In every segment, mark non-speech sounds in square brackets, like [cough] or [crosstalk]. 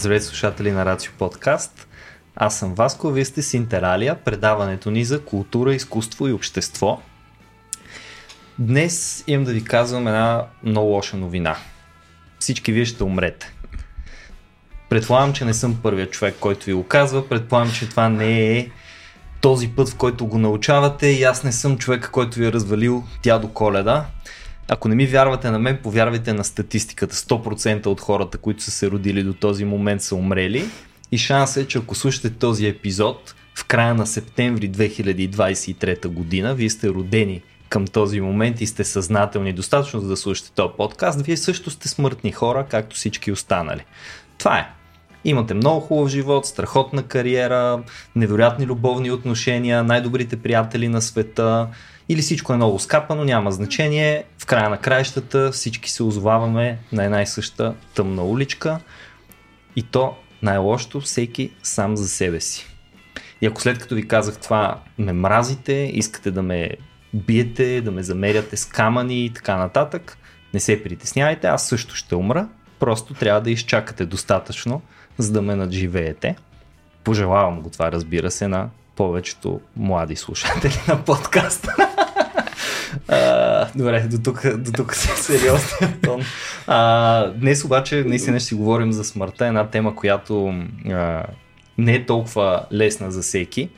Здравейте слушатели на Рацио Подкаст. Аз съм Васко, вие сте с Интералия, предаването ни за култура, изкуство и общество. Днес имам да ви казвам една много лоша новина. Всички вие ще умрете. Предполагам, че не съм първият човек, който ви го казва. Предполагам, че това не е този път, в който го научавате и аз не съм човек, който ви е развалил дядо Коледа. Ако не ми вярвате на мен, повярвайте на статистиката. 100% от хората, които са се родили до този момент са умрели. И шанс е, че ако слушате този епизод в края на септември 2023 година, вие сте родени към този момент и сте съзнателни достатъчно за да слушате този подкаст, вие също сте смъртни хора, както всички останали. Това е. Имате много хубав живот, страхотна кариера, невероятни любовни отношения, най-добрите приятели на света или всичко е много скапано, няма значение. В края на краищата всички се озоваваме на една и съща тъмна уличка и то най-лошото всеки сам за себе си. И ако след като ви казах това ме мразите, искате да ме биете, да ме замеряте с камъни и така нататък, не се притеснявайте, аз също ще умра, просто трябва да изчакате достатъчно, за да ме надживеете. Пожелавам го това, разбира се, на повечето млади слушатели на подкаста. [laughs] А, добре, до тук, до тук се сериозен тон. А, днес обаче наистина ще си говорим за смъртта, една тема, която а, не е толкова лесна за всеки.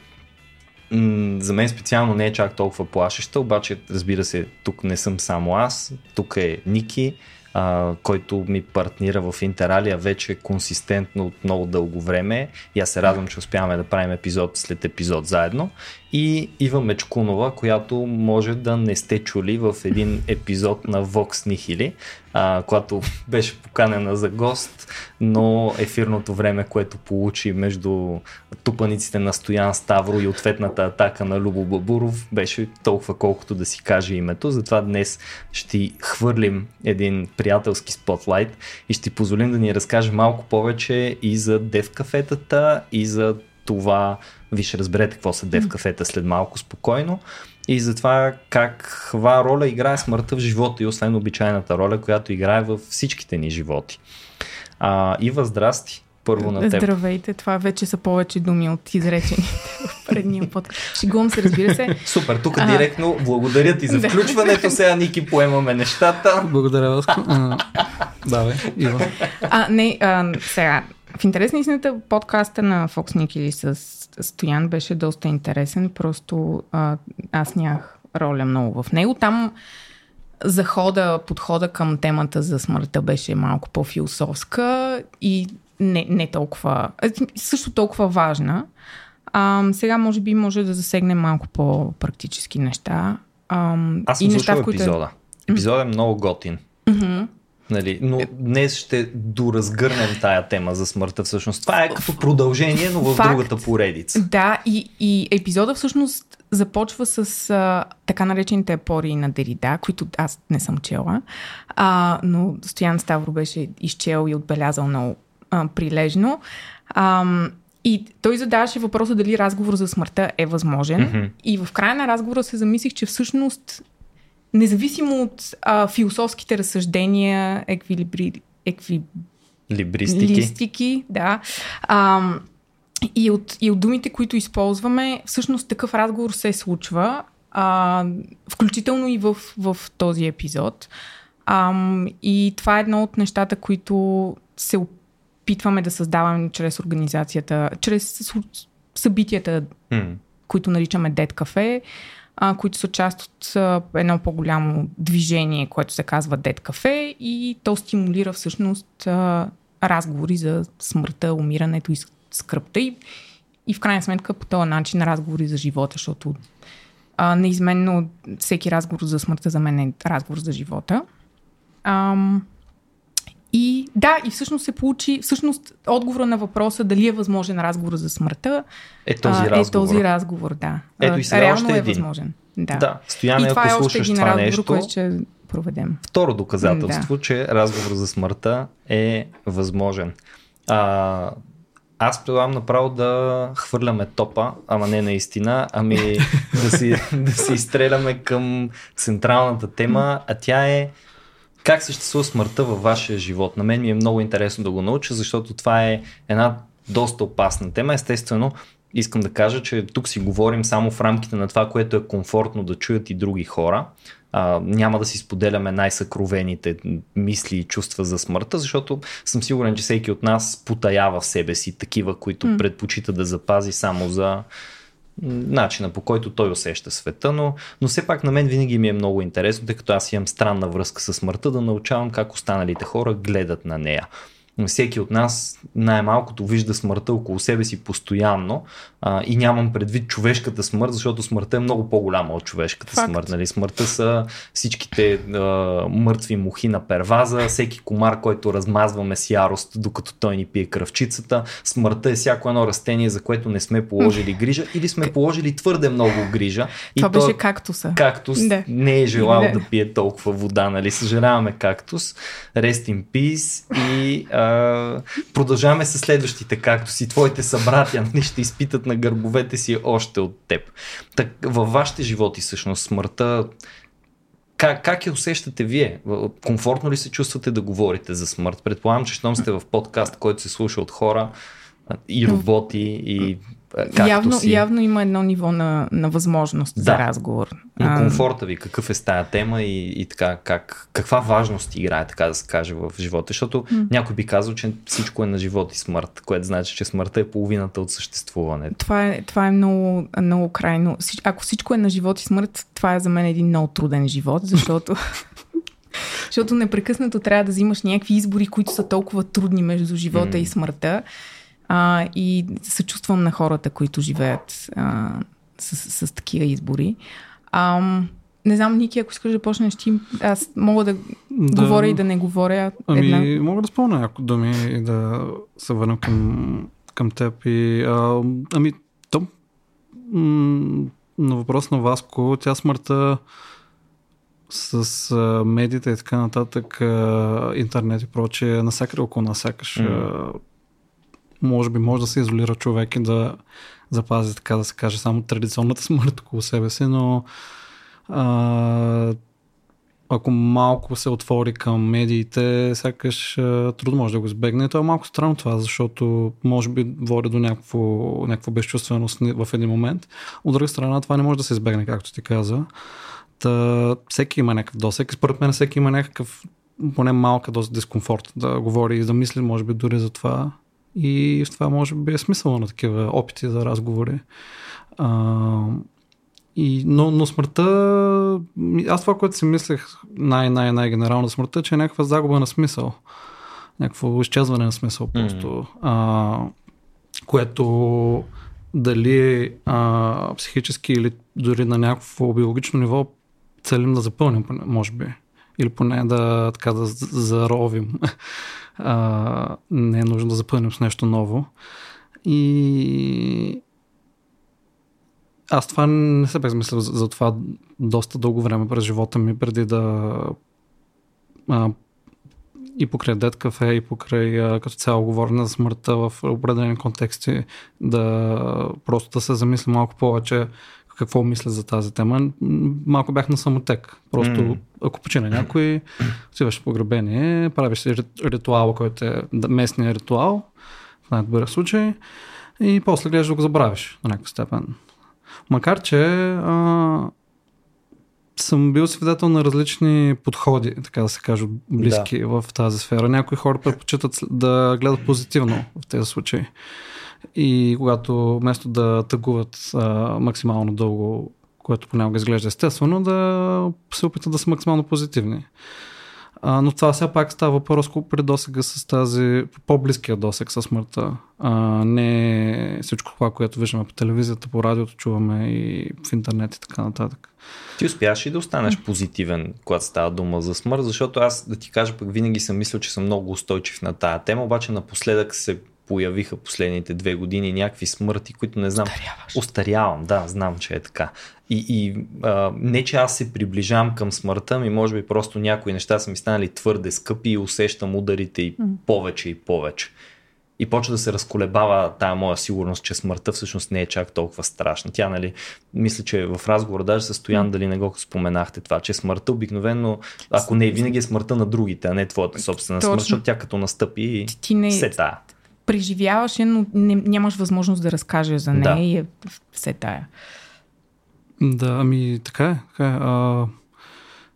За мен специално не е чак толкова плашеща, обаче разбира се, тук не съм само аз, тук е Ники, а, който ми партнира в Интералия вече консистентно от много дълго време. И аз се радвам, че успяваме да правим епизод след епизод заедно и Ива Мечкунова, която може да не сте чули в един епизод на Vox Nihili, а, която беше поканена за гост, но ефирното време, което получи между тупаниците на Стоян Ставро и ответната атака на Любо Бабуров, беше толкова колкото да си каже името. Затова днес ще хвърлим един приятелски спотлайт и ще позволим да ни разкаже малко повече и за дев кафетата, и за това ви ще разберете какво са дев кафета след малко спокойно и за това каква роля играе смъртта в живота и освен обичайната роля, която играе във всичките ни животи. А, Ива, здрасти! Първо на теб. Здравейте, това вече са повече думи от изречените в предния път. Шигувам се, разбира се. Супер, тук а... директно благодаря ти за [laughs] включването. Сега, Ники, поемаме нещата. Благодаря, Васко. [laughs] Давай, Ива. А, не, а, сега, в интерес на истината подкаста на Fox Nick или с Стоян беше доста интересен, просто а, аз нямах роля много в него. Там захода, подхода към темата за смъртта беше малко по-философска и не, не толкова, също толкова важна. А, сега може би може да засегнем малко по-практически неща. А, Аз съм и неща, в които... епизода. Епизодът е много готин. Mm-hmm. Нали, но днес ще доразгърнем тая тема за смъртта всъщност. Това е като продължение, но в Факт, другата поредица. Да, и, и епизода всъщност започва с а, така наречените апори на Дерида, които аз не съм чела, а, но Стоян Ставро беше изчел и отбелязал много а, прилежно. А, и той задаваше въпроса дали разговор за смъртта е възможен. Mm-hmm. И в края на разговора се замислих, че всъщност независимо от а, философските разсъждения, еквилибри, екви... Либристики. Листики, да. А, и, от, и от думите, които използваме, всъщност такъв разговор се случва, а, включително и в, в този епизод. А, и това е едно от нещата, които се опитваме да създаваме чрез организацията, чрез събитията, mm. които наричаме Dead Cafe а, които са част от а, едно по-голямо движение, което се казва Дед кафе и то стимулира всъщност а, разговори за смъртта, умирането и скръпта и, и в крайна сметка по този начин разговори за живота, защото а, неизменно всеки разговор за смъртта за мен е разговор за живота. Ам, и да, и всъщност се получи, всъщност отговора на въпроса дали е възможен разговор за смъртта е този разговор. Е този разговор, да. Ето и сега Реално още е един. възможен. Да. да. Стояне, и това ако е един това разговор, нещо, който ще проведем. Второ доказателство, да. че разговор за смъртта е възможен. А, аз предлагам направо да хвърляме топа, ама не наистина, ами [laughs] да си, да си изстреляме към централната тема, а тя е как съществува смъртта във вашия живот. На мен ми е много интересно да го науча, защото това е една доста опасна тема. Естествено, искам да кажа, че тук си говорим само в рамките на това, което е комфортно да чуят и други хора. А, няма да си споделяме най-съкровените мисли и чувства за смъртта, защото съм сигурен, че всеки от нас потаява в себе си такива, които mm. предпочита да запази само за начина по който той усеща света, но, но все пак на мен винаги ми е много интересно, тъй като аз имам странна връзка с смъртта, да научавам как останалите хора гледат на нея всеки от нас най-малкото вижда смъртта около себе си постоянно а, и нямам предвид човешката смърт, защото смъртта е много по-голяма от човешката Факт. смърт. Нали? Смъртта са всичките а, мъртви мухи на перваза, всеки комар, който размазваме с ярост, докато той ни пие кръвчицата. Смъртта е всяко едно растение, за което не сме положили грижа или сме положили твърде много грижа. Това и беше кактуса. Кактус да. не е желал да. да пие толкова вода. Нали? Съжаляваме кактус. Rest in peace и а, продължаваме с следващите, както си твоите събратя, нали, ще изпитат на гърбовете си още от теб. Так, във вашите животи всъщност смъртта как, как я усещате вие? Комфортно ли се чувствате да говорите за смърт? Предполагам, че щом сте в подкаст, който се слуша от хора и роботи и явно, си. явно има едно ниво на, на възможност да. за разговор. Но комфорта ви, какъв е с тая тема и, и така, как, каква важност играе, така да се каже, в живота? Защото м- някой би казал, че всичко е на живот и смърт, което значи, че смъртта е половината от съществуването. Това е, това е много, много крайно. Ако всичко е на живот и смърт, това е за мен един много труден живот, защото [laughs] защото непрекъснато трябва да взимаш някакви избори, които са толкова трудни между живота mm. и смъртта. А, и се чувствам на хората, които живеят а, с, с, с такива избори. А, не знам, Ники, ако искаш да почнеш ти, аз мога да, да говоря и да не говоря. Ами, една. мога да спомня някои думи и да се върна към, към теб. И, а, ами, то, м- на въпрос на Васко, тя смъртта с а, медиите и така нататък, а, интернет и прочее, насякъде около нас сякаш mm може би може да се изолира човек и да запази, така да се каже, само традиционната смърт около себе си, но а, ако малко се отвори към медиите, сякаш трудно може да го избегне. То е малко странно това, защото може би води до някакво, някаква безчувственост в един момент. От друга страна, това не може да се избегне, както ти каза. Та, всеки има някакъв досек. Според мен всеки има някакъв поне малка доза дискомфорт да говори и да мисли, може би дори за това. И това може би е смисъл на такива опити за разговори. А, и, но, но смъртта, аз това, което си мислех най-най-най-генерално смъртта, че е някаква загуба на смисъл. Някакво изчезване на смисъл просто. Mm. А, което дали а, психически или дори на някакво биологично ниво целим да запълним, може би. Или поне да, така, да заровим [laughs] а, не е нужно да запълним с нещо ново. И аз това не се бях замислил за, за това доста дълго време през живота ми, преди да а, и покрай Дед кафе, и покрай а, като цяло говорене за смъртта в определени контексти, да просто да се замисля малко повече какво мисля за тази тема. Малко бях на самотек. Просто mm. ако почина някой, отиваш в погребение, правиш ритуал, който е местния ритуал, в най-добър случай, и после гледаш да го забравиш на някаква степен. Макар, че а, съм бил свидетел на различни подходи, така да се каже, близки да. в тази сфера. Някои хора предпочитат да гледат позитивно в тези случаи. И когато вместо да тъгуват а, максимално дълго, което понякога изглежда естествено, да се опитат да са максимално позитивни. А, но това все пак става по-скоро при досега с тази, по-близкия досег със смъртта. А, не всичко това, което виждаме по телевизията, по радиото, чуваме и в интернет и така нататък. Ти успяваш и да останеш позитивен, когато става дума за смърт, защото аз да ти кажа, пък винаги съм мислил, че съм много устойчив на тая тема, обаче напоследък се появиха последните две години някакви смърти, които не знам. Остаряваш. Остарявам, да, знам, че е така. И, и а, не, че аз се приближавам към смъртта, ми може би просто някои неща са ми станали твърде скъпи и усещам ударите и повече и повече. и почва да се разколебава тая моя сигурност, че смъртта всъщност не е чак толкова страшна. Тя, нали, мисля, че в разговора даже с Стоян, дали не го споменахте това, че смъртта обикновено, ако не е винаги е смъртта на другите, а не твоята собствена Точно. смърт, защото тя като настъпи ти, ти не... се тая. Преживяваш но не, нямаш възможност да разкажеш за нея да. и е все тая. Да, ами така е. Така е. А,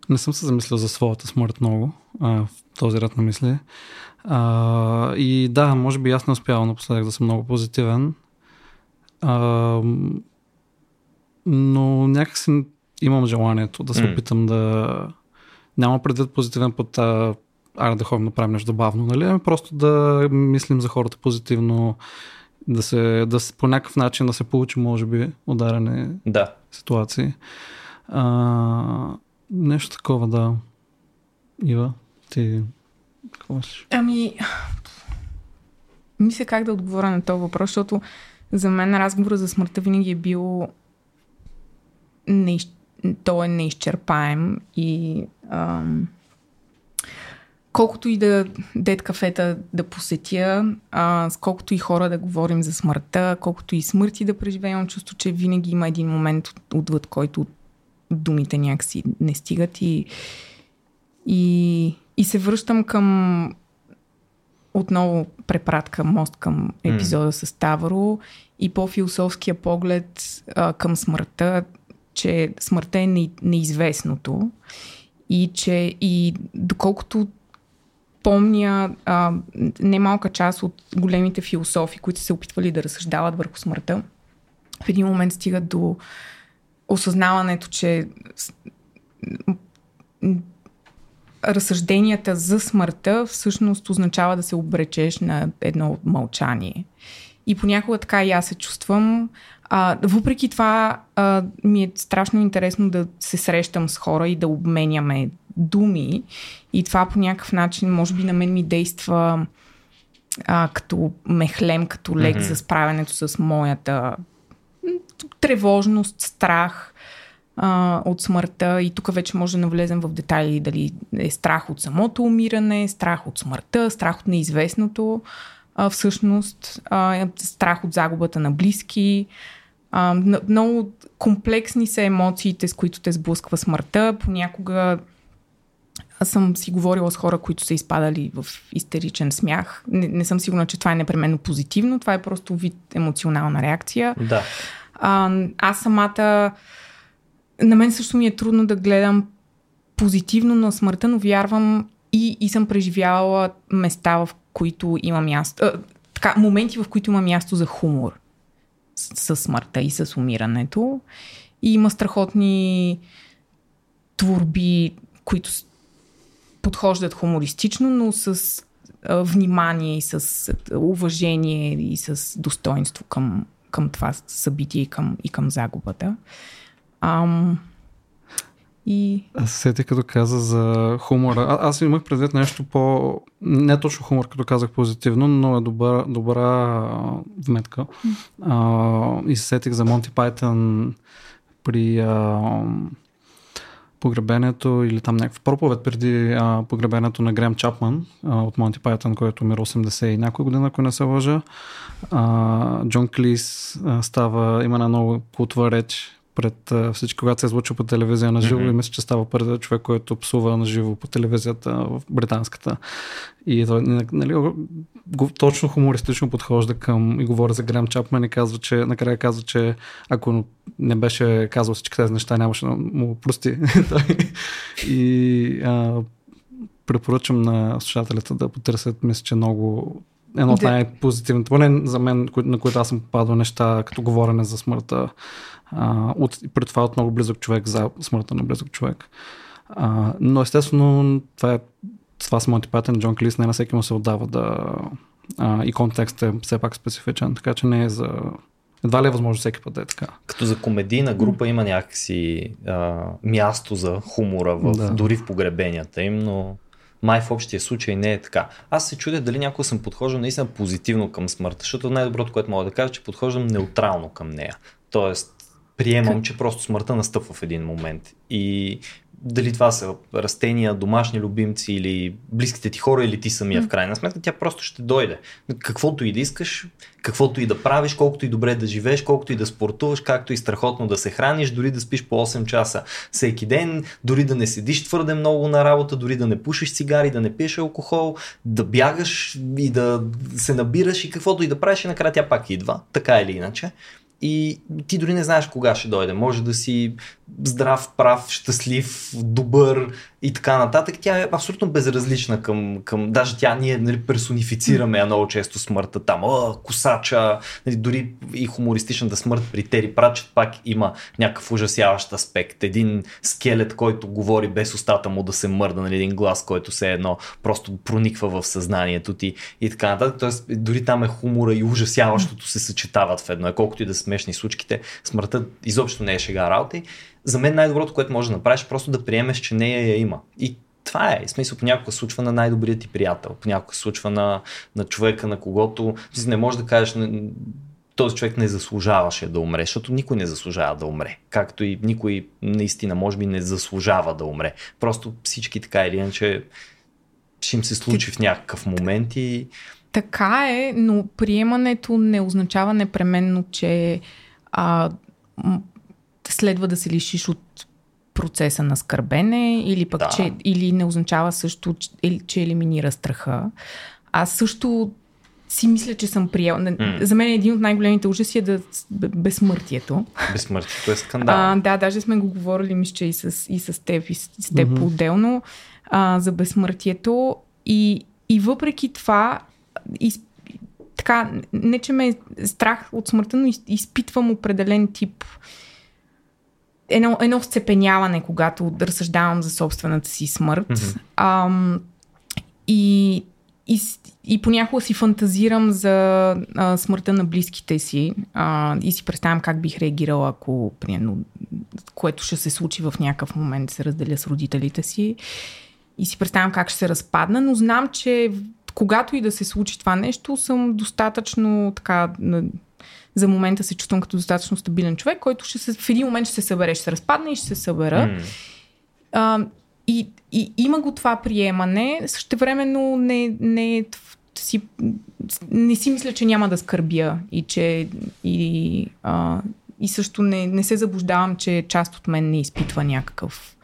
не съм се замислил за своята смърт много а, в този ред на мисли. А, и да, може би аз не успявам напоследък да съм много позитивен. А, но някакси имам желанието да се mm. опитам да... Няма предвид позитивен път, а аре да ходим да правим нещо бавно, нали? Ами просто да мислим за хората позитивно, да се, да се по някакъв начин да се получи, може би, ударени да. ситуации. А, нещо такова, да. Ива, ти какво мислиш? Ами, мисля как да отговоря на този въпрос, защото за мен разговора за смъртта винаги е бил неиз... то е неизчерпаем и ам... колкото и да дет кафета да посетя, а, с колкото и хора да говорим за смъртта, колкото и смърти да преживеем, чувство, че винаги има един момент отвъд, който думите някакси не стигат и, и, и се връщам към отново препратка, мост към епизода mm. с Тавро и по-философския поглед а, към смъртта, че смъртта е не, неизвестното и че и доколкото помня а, немалка част от големите философи, които се опитвали да разсъждават върху смъртта, в един момент стигат до осъзнаването, че разсъжденията за смъртта всъщност означава да се обречеш на едно мълчание. И понякога така и аз се чувствам. А, въпреки това а, ми е страшно интересно да се срещам с хора и да обменяме думи. И това по някакъв начин може би на мен ми действа а, като мехлем, като лек mm-hmm. за справянето с моята тревожност, страх а, от смъртта. И тук вече може да навлезем в детайли дали е страх от самото умиране, страх от смъртта, страх от неизвестното, а, всъщност, а, страх от загубата на близки. А, много комплексни са емоциите, с които те сблъсква смъртта. Понякога аз съм си говорила с хора, които са изпадали в истеричен смях. Не, не съм сигурна, че това е непременно позитивно. Това е просто вид емоционална реакция. Да. А, аз самата. На мен също ми е трудно да гледам позитивно на смъртта, но вярвам и, и съм преживявала места, в които има място. А, така, моменти, в които има място за хумор с, с смъртта и с умирането. И има страхотни творби, които подхождат хумористично, но с а, внимание и с уважение и с достоинство към, към това събитие и към, и към загубата. Ам, и... Аз сети като каза за хумора. А, аз имах предвид нещо по... Не точно хумор, като казах позитивно, но е добра, добра вметка. А, и се сетих за Монти Пайтън при а, погребението или там някаква проповед преди а, погребението на Грем Чапман а, от Монти Пайтън, който умира 80 и някоя година, ако не се лъжа. А, Джон Клис а, става, има една много култова реч пред всички, когато се излучва по телевизия на живо mm-hmm. и мисля, че става първият човек, който псува на живо по телевизията в британската. И той нали, точно хумористично подхожда към и говори за Грем Чапман и казва, че накрая казва, че ако не беше казал всички тези неща, нямаше да му прости. [laughs] и а, препоръчвам на слушателите да потърсят, мисля, че много едно от най-позитивните, поне за мен, на които аз съм попадал неща, като говорене за смъртта. А, от, пред това от много близък човек за смъртта на близък човек. А, но естествено, това е това с Монти Пайтън, Джон Клис, не на всеки му се отдава да... А, и контекстът е все пак специфичен, така че не е за... Едва ли е възможно всеки път да е така. Като за комедийна група има някакси а, място за хумора, в, да. дори в погребенията им, но май в общия случай не е така. Аз се чудя дали някога съм подхождал наистина позитивно към смъртта, защото най-доброто, което мога да кажа, че подхождам неутрално към нея. Тоест, приемам, че просто смъртта настъпва в един момент. И дали това са растения, домашни любимци или близките ти хора или ти самия в крайна сметка, тя просто ще дойде. Каквото и да искаш, каквото и да правиш, колкото и добре да живееш, колкото и да спортуваш, както и страхотно да се храниш, дори да спиш по 8 часа всеки ден, дори да не седиш твърде много на работа, дори да не пушиш цигари, да не пиеш алкохол, да бягаш и да се набираш и каквото и да правиш и накрая тя пак идва, така или иначе и ти дори не знаеш кога ще дойде. Може да си здрав, прав, щастлив, добър и така нататък. Тя е абсолютно безразлична към, към даже тя ние нали, персонифицираме много често смъртта там, О, косача, нали, дори и хумористичната смърт при Тери Прачет пак има някакъв ужасяващ аспект. Един скелет, който говори без устата му да се мърда, нали, един глас, който се едно просто прониква в съзнанието ти и така нататък. Тоест, дори там е хумора и ужасяващото се съчетават в едно. Колкото и да смешни случките, смъртта изобщо не е шега работа за мен най-доброто, което може да направиш, е просто да приемеш, че нея я има. И това е. В смисъл, понякога случва на най-добрият ти приятел, понякога случва на, на човека, на когото не можеш да кажеш, този човек не заслужаваше да умре, защото никой не заслужава да умре. Както и никой наистина, може би, не заслужава да умре. Просто всички така или иначе ще им се случи в някакъв момент и... Така е, но приемането не означава непременно, че а, следва да се лишиш от процеса на скърбене или пък, да. че, или не означава също, че, че елиминира страха. Аз също си мисля, че съм приел. Mm. За мен един от най-големите ужаси е да безсмъртието. Безсмъртието е скандал. А, да, даже сме го говорили, мисля, и с, и с теб, и с, с теб mm-hmm. по-отделно а, за безсмъртието. И, и въпреки това, из, така, не че ме е страх от смъртта, но из, изпитвам определен тип едно, едно сцепеняване, когато разсъждавам за собствената си смърт. Mm-hmm. Ам, и, и, и понякога си фантазирам за а, смъртта на близките си а, и си представям как бих реагирала, ако, примерно, което ще се случи в някакъв момент, се разделя с родителите си. И си представям как ще се разпадна, но знам, че когато и да се случи това нещо, съм достатъчно така за момента се чувствам като достатъчно стабилен човек, който ще се, в един момент ще се събере, ще се разпадне и ще се събера. Mm. А, и, и има го това приемане, същевременно не, не, си, не си мисля, че няма да скърбя и че и, а, и също не, не се заблуждавам, че част от мен не изпитва някакъв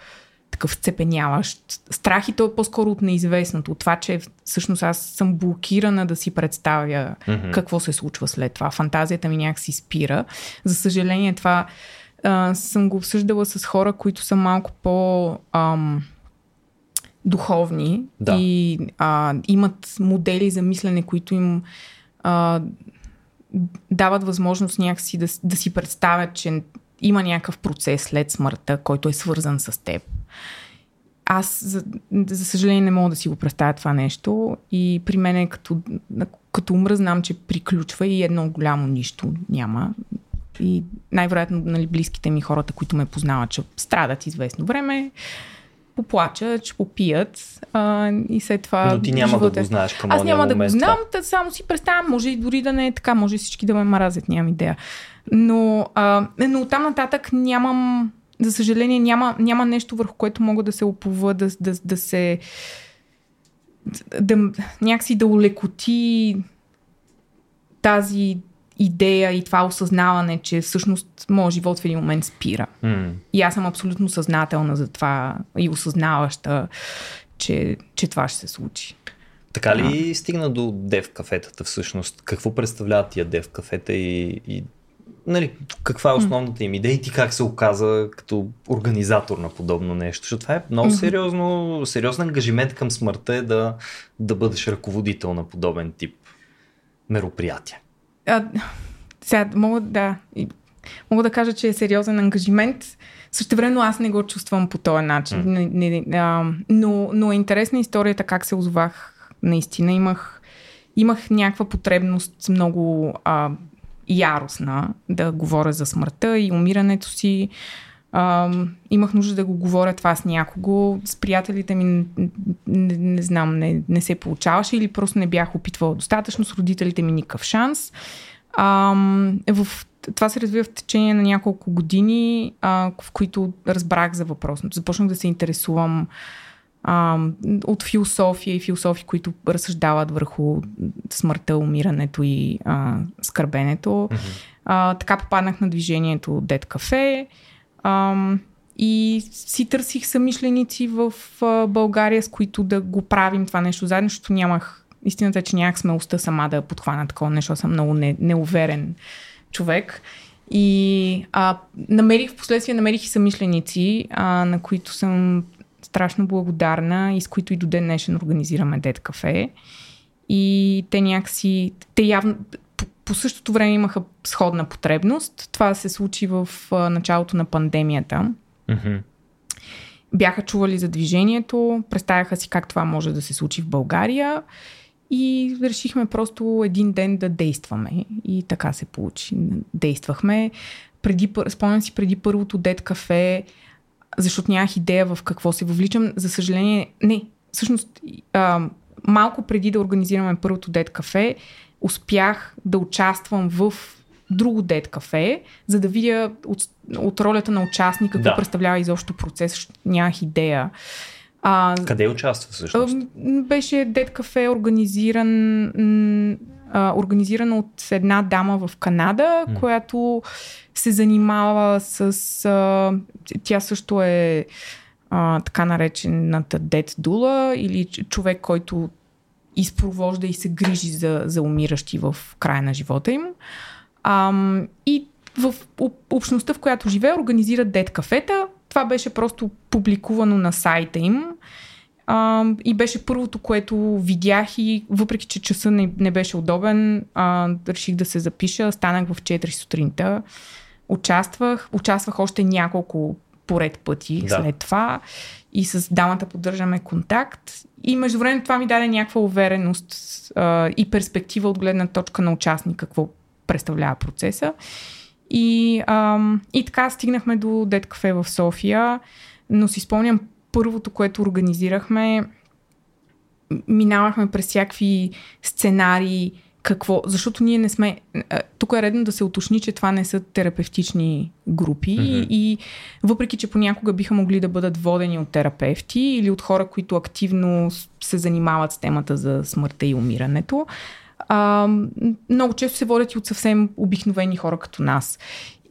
такъв цепеняващ страх и то е по-скоро от неизвестното, от това, че всъщност аз съм блокирана да си представя mm-hmm. какво се случва след това. Фантазията ми някакси спира. За съжаление това а, съм го обсъждала с хора, които са малко по... Ам, духовни да. и а, имат модели за мислене, които им а, дават възможност някакси да, да си представят, че има някакъв процес след смъртта, който е свързан с теб. Аз, за, за съжаление, не мога да си го представя това нещо и при мен е като, като умра, знам, че приключва и едно голямо нищо няма. И най-вероятно нали, близките ми, хората, които ме познават, че страдат известно време, поплачат, ще попият а, и след това... Но ти няма живота... да го знаеш към Аз няма да го знам, да само си представям, може и дори да не е така, може всички да ме маразят, нямам идея. Но, а, но там нататък нямам, за съжаление, няма, няма нещо върху което мога да се опова, да, да, да се да, някакси да улекоти тази идея и това осъзнаване, че всъщност моят живот в един момент спира. Mm. И аз съм абсолютно съзнателна за това и осъзнаваща, че, че това ще се случи. Така ли а. стигна до дев кафетата всъщност? Какво представляват тия дев кафета и, и нали, каква е основната им идея и ти как се оказа като организатор на подобно нещо? Защото това е много сериозно, сериозен ангажимент към смъртта е да, да бъдеш ръководител на подобен тип мероприятия. А, сега, мога да, мога да кажа, че е сериозен ангажимент. Също време аз не го чувствам по този начин. Mm. Не, не, а, но, но е интересна историята как се озовах. Наистина имах, имах някаква потребност много а, яростна да говоря за смъртта и умирането си. А, имах нужда да го говоря това с някого. С приятелите ми не, не, не знам, не, не се получаваше или просто не бях опитвала достатъчно. С родителите ми никакъв шанс. А, в това се развива в течение на няколко години, а, в които разбрах за въпрос. Започнах да се интересувам от философия и философи, които разсъждават върху смъртта, умирането и а, скърбенето. Mm-hmm. А, така попаднах на движението Дед кафе а, и си търсих самишленици в а, България, с които да го правим това нещо заедно, защото нямах Истината е, че нямах смелостта сама да подхвана такова нещо, съм много не, неуверен човек. И а, намерих, в последствие намерих и самишленици, а, на които съм страшно благодарна и с които и до ден днешен организираме Дед кафе. И те някакси, те явно, по, по същото време имаха сходна потребност. Това се случи в а, началото на пандемията. Mm-hmm. Бяха чували за движението, представяха си как това може да се случи в България и решихме просто един ден да действаме. И така се получи. Действахме. Преди, спомням си преди първото дет кафе, защото нямах идея в какво се въвличам. За съжаление, не, всъщност а, малко преди да организираме първото дет кафе, успях да участвам в друго дет кафе, за да видя от, от ролята на участник какво да. представлява изобщо процес, нямах идея. А, Къде участва всъщност? Беше Дед кафе организиран, а, организиран от една дама в Канада, mm. която се занимава с... А, тя също е а, така наречената Дед Дула или човек, който изпровожда и се грижи за, за умиращи в края на живота им. А, и в общността, в която живее, организират дед кафета, това беше просто публикувано на сайта им. А, и беше първото, което видях и въпреки, че часа не, не беше удобен, а, реших да се запиша. Станах в 4 сутринта. Участвах. Участвах още няколко поред пъти да. след това. И с дамата поддържаме контакт. И между време това ми даде някаква увереност а, и перспектива от гледна точка на участник, какво представлява процеса. И, ам, и така стигнахме до Дед кафе в София, но си спомням първото, което организирахме, минавахме през всякакви сценарии, какво, защото ние не сме, тук е редно да се уточни, че това не са терапевтични групи mm-hmm. и въпреки, че понякога биха могли да бъдат водени от терапевти или от хора, които активно се занимават с темата за смъртта и умирането, а, много често се водят и от съвсем обикновени хора като нас.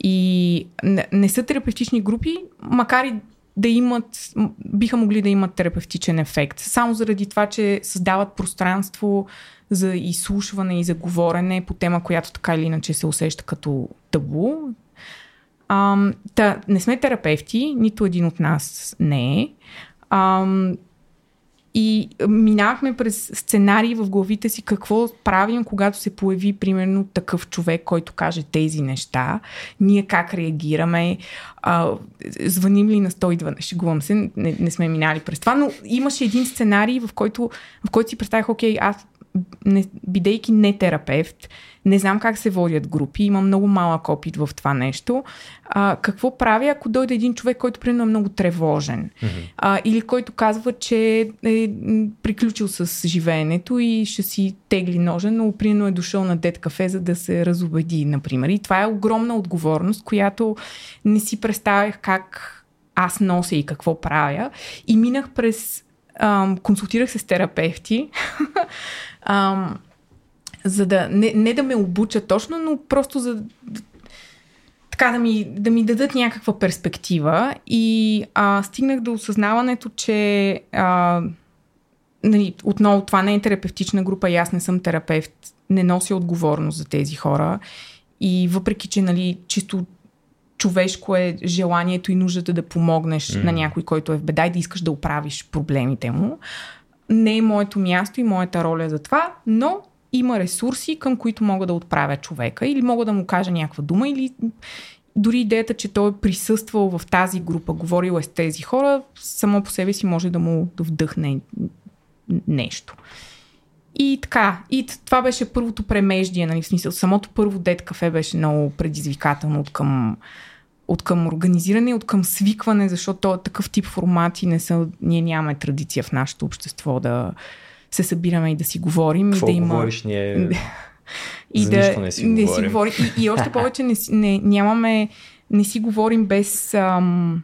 И не, не са терапевтични групи, макар и да имат, биха могли да имат терапевтичен ефект. Само заради това, че създават пространство за изслушване и за говорене по тема, която така или иначе се усеща като табу. А, та, не сме терапевти, нито един от нас не е. И минахме през сценарии в главите си какво правим, когато се появи, примерно, такъв човек, който каже тези неща. Ние как реагираме, а, звъним ли на 112, шегувам се, не, не сме минали през това, но имаше един сценарий, в който, в който си представях, окей, аз, не, бидейки не терапевт, не знам как се водят групи, имам много малък опит в това нещо. А, какво правя, ако дойде един човек, който примерно е много тревожен mm-hmm. а, или който казва, че е приключил с живеенето и ще си тегли ножен, но примерно е дошъл на дет кафе, за да се разобеди, например. И това е огромна отговорност, която не си представях как аз нося и какво правя. И минах през... Ам, консултирах се с терапевти. [laughs] ам, за да не, не да ме обучат точно, но просто за така да ми, да ми дадат някаква перспектива. И а, стигнах до осъзнаването, че а, нали, отново това не е терапевтична група и аз не съм терапевт, не нося отговорност за тези хора. И въпреки, че нали, чисто човешко е желанието и нуждата да помогнеш mm. на някой, който е в беда и да искаш да оправиш проблемите му, не е моето място и моята роля за това, но има ресурси, към които мога да отправя човека или мога да му кажа някаква дума или дори идеята, че той е присъствал в тази група, говорил е с тези хора, само по себе си може да му да вдъхне нещо. И така, и това беше първото премеждие, нали, в смисъл, самото първо дет кафе беше много предизвикателно от към, от към организиране, от към свикване, защото такъв тип формати не са, ние нямаме традиция в нашето общество да, се събираме и да си говорим. Какво и да има... говориш ние? [laughs] И За да не си не говорим. си говорим. И, и още [laughs] повече не, не, нямаме, не си говорим без, ам,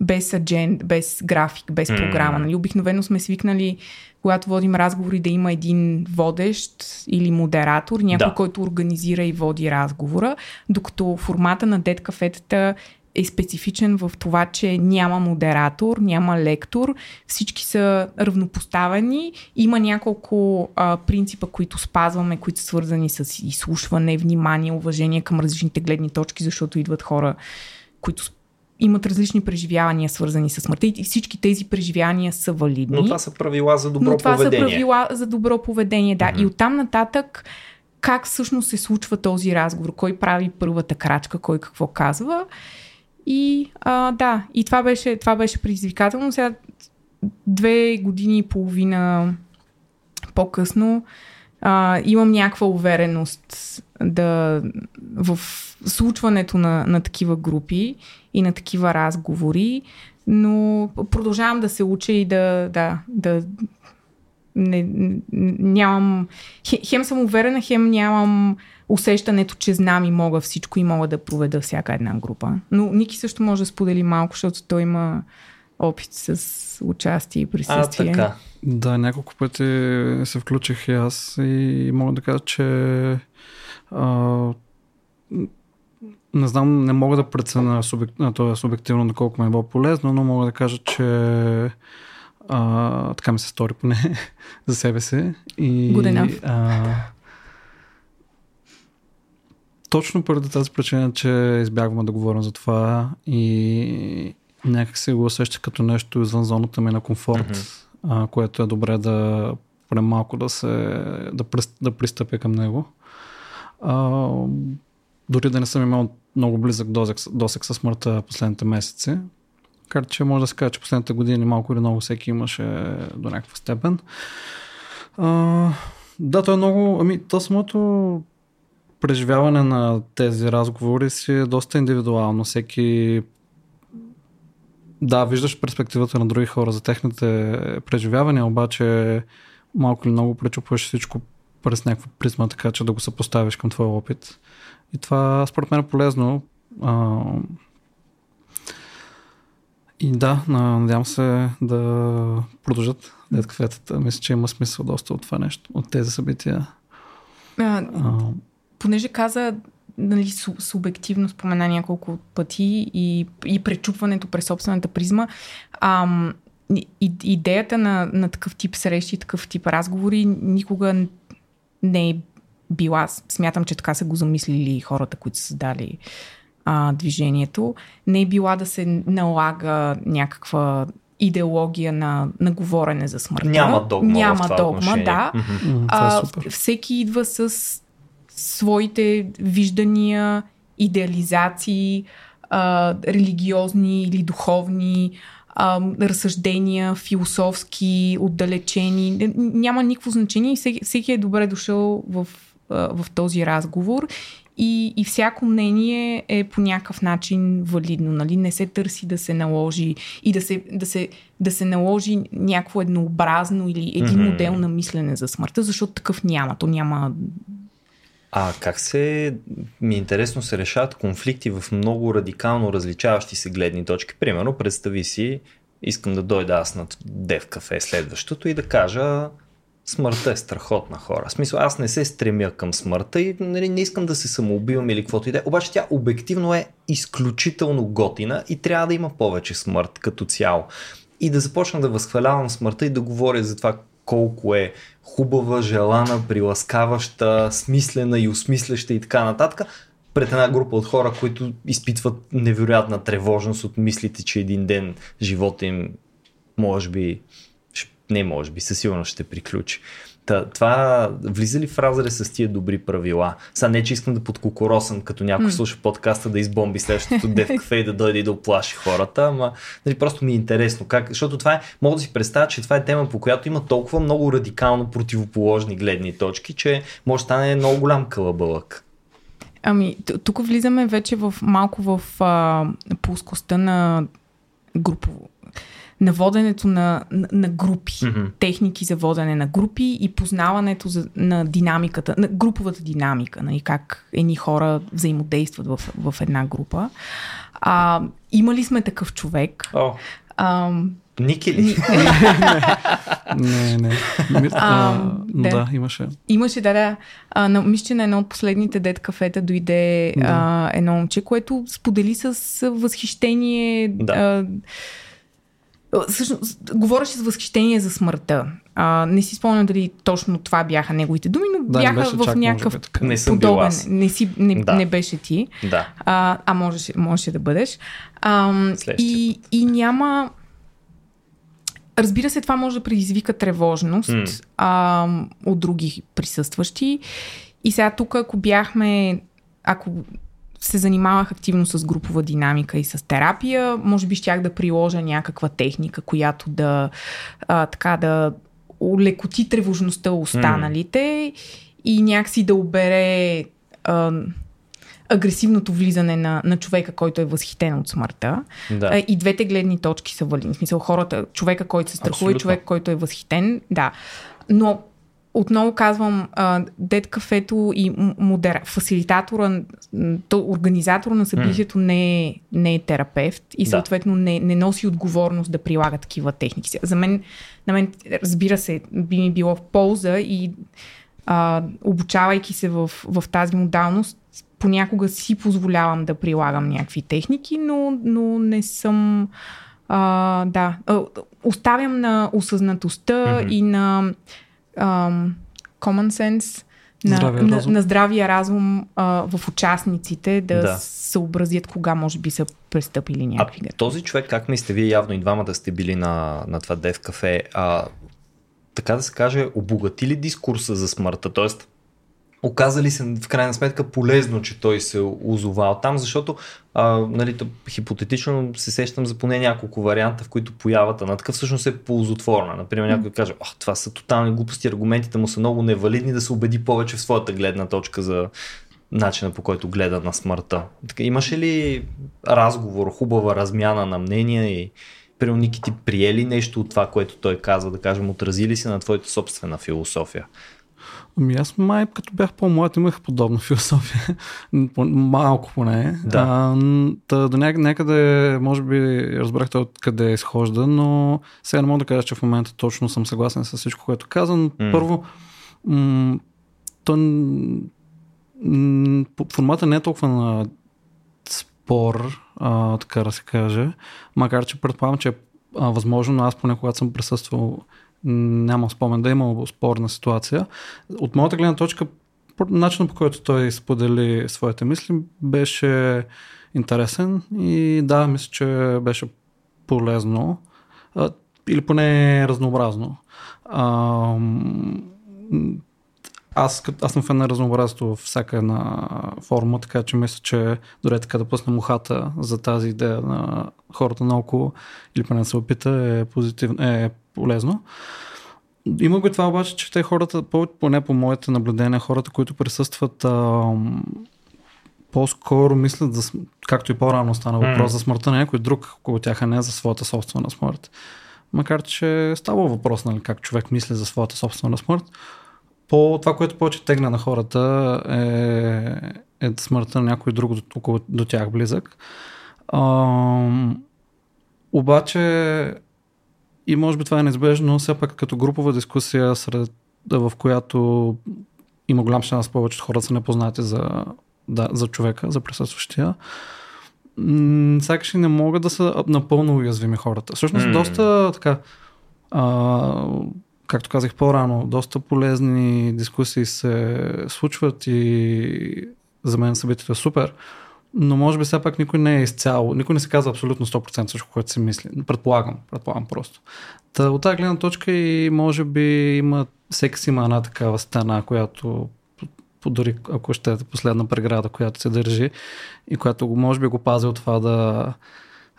без аджент, без график, без програма. Нали? Обикновено сме свикнали, когато водим разговори, да има един водещ или модератор, някой, Да. който организира и води разговора, докато формата на дет кафетата е специфичен в това, че няма модератор, няма лектор, всички са равнопоставени. Има няколко а, принципа, които спазваме, които са свързани с изслушване, внимание, уважение към различните гледни точки, защото идват хора, които имат различни преживявания, свързани с смъртта и всички тези преживявания са валидни. Но това са правила за добро Но това поведение. са правила за добро поведение, да. Мгм. И оттам нататък как всъщност се случва този разговор, кой прави първата крачка, кой какво казва. И а, да, и това беше, това беше предизвикателно. Сега две години и половина по-късно а, имам някаква увереност да в случването на, на такива групи и на такива разговори, но продължавам да се уча и да, да, да не, нямам, хе- хем съм уверена, хем нямам усещането, че знам и мога всичко и мога да проведа всяка една група. Но Ники също може да сподели малко, защото той има опит с участие и А, присъствие. така. Да, няколко пъти се включих и аз и мога да кажа, че а, не знам, не мога да преценя субек... това е субективно доколко ми е било полезно, но мога да кажа, че а, така ми се стори поне [laughs] за себе си. И, а, точно поради тази причина, че избягваме да говорим за това и някак се го усеща като нещо извън зоната ми на комфорт, Мгм. а, което е добре да поне малко да се да, да пристъпя към него. А, дори да не съм имал много близък досек, досек със смъртта последните месеци, макар че може да се каже, че последните години малко или много всеки имаше до някаква степен. А, да, то е много... Ами, то самото преживяване на тези разговори си е доста индивидуално. Всеки да, виждаш перспективата на други хора за техните преживявания, обаче малко или много пречупваш всичко през някаква призма, така че да го съпоставиш към твоя опит. И това според мен е полезно. А, и да, на- надявам се да продължат дед кафетата. Мисля, че има смисъл доста от това нещо, от тези събития. А, А, понеже каза нали, су- субективно спомена няколко пъти и, и пречупването през собствената призма, ам, и, идеята на, на такъв тип срещи, такъв тип разговори никога не е била, смятам, че така са го замислили хората, които са създали а, движението, не е била да се налага някаква идеология на, на говорене за смъртта. Няма догма Няма в това догма, отношение. да. Това А, е супер. всеки идва с своите виждания, идеализации, а, религиозни или духовни, а, разсъждения, философски, отдалечени. Няма никакво значение и всеки, всеки е добре дошъл в, в този разговор. И, и всяко мнение е по някакъв начин валидно. Нали? Не се търси да се наложи и да се, да се, да се наложи някакво еднообразно или един Мгм. модел на мислене за смъртта, защото такъв няма. То няма. А как се, ми е интересно, се решават конфликти в много радикално различаващи се гледни точки? Примерно, представи си, искам да дойда аз на Дев кафе следващото и да кажа смъртта е страхотна хора. В смисъл, аз не се стремя към смъртта и нали, не искам да се самоубивам или каквото и да е. Обаче тя обективно е изключително готина и трябва да има повече смърт като цяло. И да започна да възхвалявам смъртта и да говоря за това колко е хубава, желана, приласкаваща, смислена и осмисляща и така нататък, пред една група от хора, които изпитват невероятна тревожност от мислите, че един ден живота им може би, не може би, със сигурност ще приключи. Та, това влиза ли в разрез с тия добри правила? Сега не, че искам да подкокоросам, като някой М. слуша подкаста да избомби следващото Дев кафе [laughs] и да дойде и да оплаши хората, ама нали, просто ми е интересно. Как, защото това е, мога да си представя, че това е тема, по която има толкова много радикално противоположни гледни точки, че може да стане много голям кълъбълък. Ами, тук влизаме вече в малко в а, плоскостта на групово. На воденето на, на, на групи, Мгм. техники за водене на групи и познаването за, на динамиката, на груповата динамика, нали, как едни хора взаимодействат в, в една група. А, имали сме такъв човек. О, А, Ники ли? [laughs] Не, не. Ми, а, А, да. да. имаше. Имаше, да, да. А, на, мисля, че на едно от последните дет кафета дойде Да. а, едно момче, което сподели с възхищение. Да. А, Всъщност, говореше с възхищение за смъртта. А, не си спомням дали точно това бяха неговите думи, но Да, бяха в чак, някакъв може би, така. Не съм бил подобен. аз. Не, си, не, Да. не беше ти. Да. А, а можеше, можеше да бъдеш. А, и, и няма. Разбира се, това може да предизвика тревожност М. а, от други присъстващи. И сега тук, ако бяхме. Ако се занимавах активно с групова динамика и с терапия, може би щях да приложа някаква техника, която да а, така да улекоти тревожността останалите и някакси да обере а, агресивното влизане на, на човека, който е възхитен от смъртта. Да. И двете гледни точки са валидни. В смисъл хората, човека, който се страхува и Абсолютно. човек, който е възхитен, да. Но отново казвам, дед кафето и модера, фасилитатора, то, организатора на събитието не, е, не е терапевт и Да. съответно не, не носи отговорност да прилага такива техники. За мен, на мен, разбира се, би ми било в полза и а, обучавайки се в, в тази модалност, понякога си позволявам да прилагам някакви техники, но, но не съм. А, да, оставям на осъзнатостта Мгм. и на ам, common sense, на Здравия на, разум. на здравия разум а, в участниците да, Да. съобразят кога може би са престъпили някакви грешки. този човек, как мислите, вие явно и двамата сте били на, на това Дев кафе, а, така да се каже, обогати ли дискурса за смъртта? Тоест, оказа ли се в крайна сметка полезно, че той се озовал там, защото а, нали, хипотетично се сещам за поне няколко варианта, в които появата на такъв всъщност е ползотворна. Например, някой каже, Ох, това са тотални глупости, аргументите му са много невалидни, да се убеди повече в своята гледна точка за начина по който гледа на смъртта. Така, имаше ли разговор, хубава размяна на мнения и Примерно, Ники, ти приели нещо от това, което той казва, да кажем, отразили се на твоята собствена философия? Ами аз май, като бях по-млад, имах подобна философия. [laughs] Малко поне. Да. А, та, до някъде, някъде, може би, разбрахте откъде изхожда, но сега не мога да кажа, че в момента точно съм съгласен с всичко, което каза. Но М. първо, м- то, м- формата не е толкова на спор, а, така да се каже, макар че предполагам, че е а, възможно, но аз поне когато съм присъствал нямам спомен да е имал спорна ситуация. От моята гледна точка, начинът по който той сподели своите мисли беше интересен и да, мисля, че беше полезно или поне разнообразно. Аз, аз съм фен на разнообразието във всяка една форма, така че мисля, че дори така да пусна мухата за тази идея на хората наоколо или поне да се опита е, позитивно, е полезно. Има го това обаче, че те хората, по- поне по моите наблюдения, хората, които присъстват ам, по-скоро мислят, за, както и по-рано стана въпрос за смъртта на някой друг около тях, а не за своята собствена смърт. Макар, че става въпрос, нали, как човек мисли за своята собствена смърт. По това, което повече тегне на хората е, е смъртта на някой друг до, около, до тях близък. Ам, обаче и може би това е неизбежно, все пак като групова дискусия, сред, в която има голям шанс повече хората са непознати за, да, за човека, за присъстващия. Сякаш и не могат да са напълно уязвими хората. Всъщност, М. доста така, а, както казах по-рано, доста полезни дискусии се случват и за мен събитието е супер. Но може би все пак никой не е изцяло, никой не се казва абсолютно 100% всичко, което се мисли. Предполагам, предполагам просто. Та, от тази гледна точка и може би има, всеки си има една такава стена, която дори ако ще е последна преграда, която се държи и която може би го пази от това да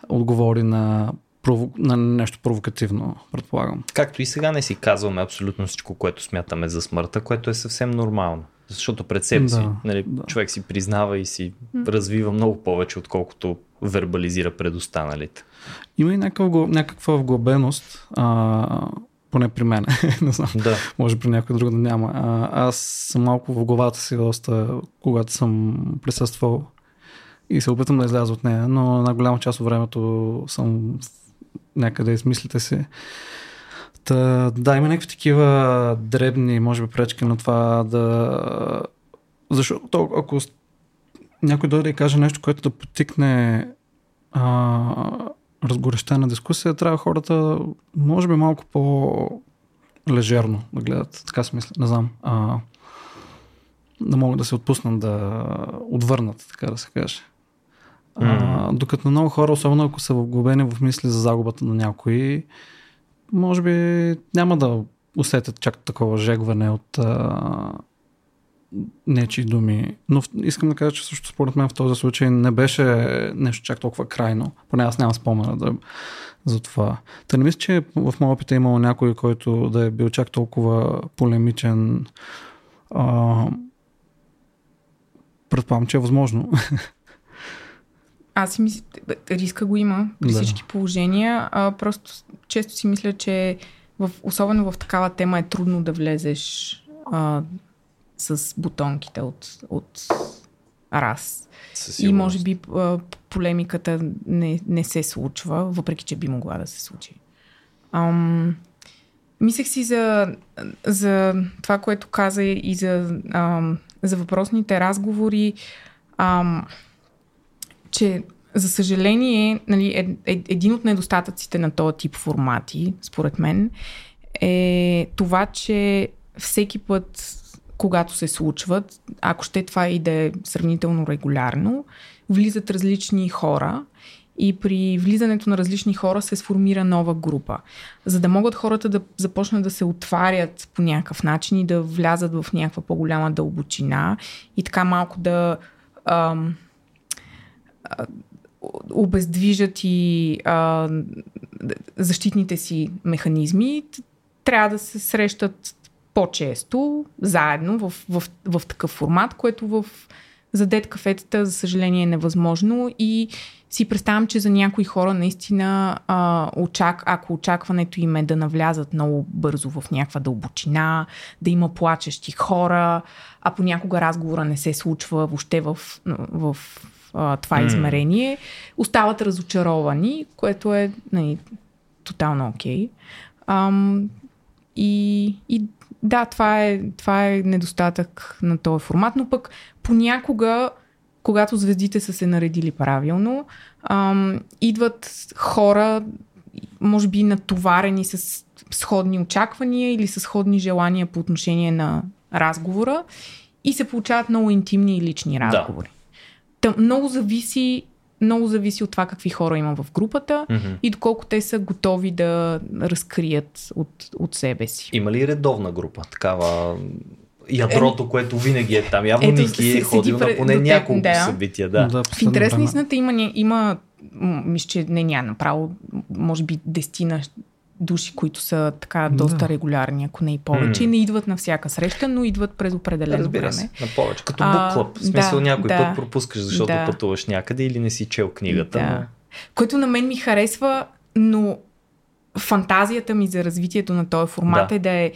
отговори на, прово... на нещо провокативно, предполагам. Както и сега не си казваме абсолютно всичко, което смятаме за смъртта, което е съвсем нормално. Защото пред себе си Да, нали, да. човек си признава и си развива много повече, отколкото вербализира пред останалите. Има и някаква, някаква вглъбеност, а, поне при мен, [laughs] не знам, Да. може при някой друг да няма. А, аз съм малко в главата си доста, когато съм присъствал и се опитам да изляза от нея, но една голяма част от времето съм някъде из мислите си. Та, да, има някакви такива дребни, може би, пречки на това да... Защото ако някой дойде и каже нещо, което да потикне а, разгорещена дискусия, трябва хората, може би, малко по-лежерно да гледат. Така си мисля, не знам. А, да могат да се отпуснат, да отвърнат, така да се каже. А, докато много хора, особено ако са вглобени в мисли за загубата на някой, може би няма да усетят чак такова жегване от а, нечи думи. Но в- искам да кажа, че също според мен в този случай не беше нещо чак толкова крайно. Поне аз нямам спомена да, за това. Та не мисля, че в моя опит е имало някой, който да е бил чак толкова полемичен. А, предполагам, че е възможно. [laughs] Аз си мисля, риска го има при Да. всички положения. А, просто често си мисля, че в, особено в такава тема е трудно да влезеш а, с бутонките от, от раз. И може би а, полемиката не, не се случва, въпреки че би могла да се случи. Ам, мислех си за, за това, което каза и за, ам, за въпросните разговори, ам, че за съжаление, нали, е, е, един от недостатъците на този тип формати, според мен, е това, че всеки път, когато се случват, ако ще това и да е сравнително регулярно, влизат различни хора и при влизането на различни хора се сформира нова група. За да могат хората да започнат да се отварят по някакъв начин и да влязат в някаква по-голяма дълбочина и така малко да ам, обездвижат и а, защитните си механизми, трябва да се срещат по-често, заедно, в, в, в такъв формат, което в за дед кафетата, за съжаление, е невъзможно. И си представям, че за някои хора наистина, а, очак, ако очакването им е да навлязат много бързо в някаква дълбочина, да има плачещи хора, а понякога разговора не се случва въобще в, в а, това М. измерение, остават разочаровани, което е нали, тотално окей. Ам, и, и да, това е, това е недостатък на този формат, но пък понякога, когато звездите са се наредили правилно, ам, идват хора, може би натоварени с сходни очаквания или с сходни желания по отношение на разговора и се получават много интимни и лични разговори. Та, много зависи много зависи от това какви хора има в групата Мгм. и доколко те са готови да разкрият от, от себе си. Има ли редовна група? Такава ядрото, което винаги е там. Явно Ето, Ники е ходил на поне няколко да. събития. Да. да В последно интерес на време. истината има, има мисля, че не няма направо, може би дестина души, които са така доста Да. регулярни, ако не и повече. М. Не идват на всяка среща, но идват през определено Разбира време. се, на повече. Като буклъп. В смисъл да, някой да. път пропускаш, защото Да. пътуваш някъде или не си чел книгата. Да. но- Което на мен ми харесва, но фантазията ми за развитието на този формат Да. е да е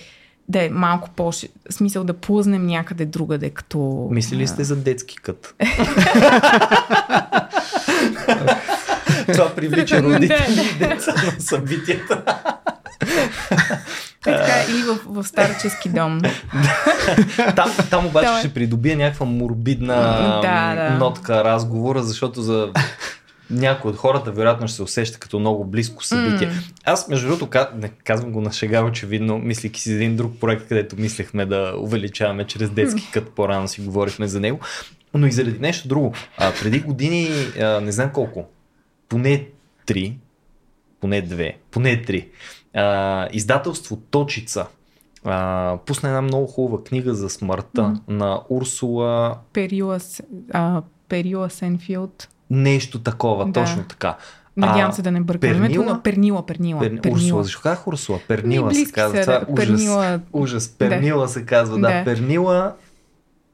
да е малко по смисъл да плъзнем някъде другаде, като... Мислили сте за детски кът? [laughs] Това привлича родители и деца на събитията. Е, така, или в, в старчески дом. Там, там обаче е. ще придобие някаква морбидна Да, да. нотка разговора, защото за някой от хората вероятно ще се усеща като много близко събитие. М. Аз, между другото, не, казвам го на шега, очевидно, мислики си за един друг проект, където мислехме да увеличаваме чрез детски кът, по-рано си говорихме за него, но и заради нещо друго. А, преди години, а, не знам колко, поне три, поне две, поне три, а, издателство Точица а, пусна една много хубава книга за смъртта М. на Урсула Перила, С- а, Перила Сенфилд. Нещо такова, Да. точно така. Надявам се да не бъркам името, Пернила? но Пернила, Пернила. Пер... Пернила. Урсула, защо казах Урсула? Пернила се казва. са, Това е да. ужас. Пернила, Ужас. Пернила се казва, да. Да. Пернила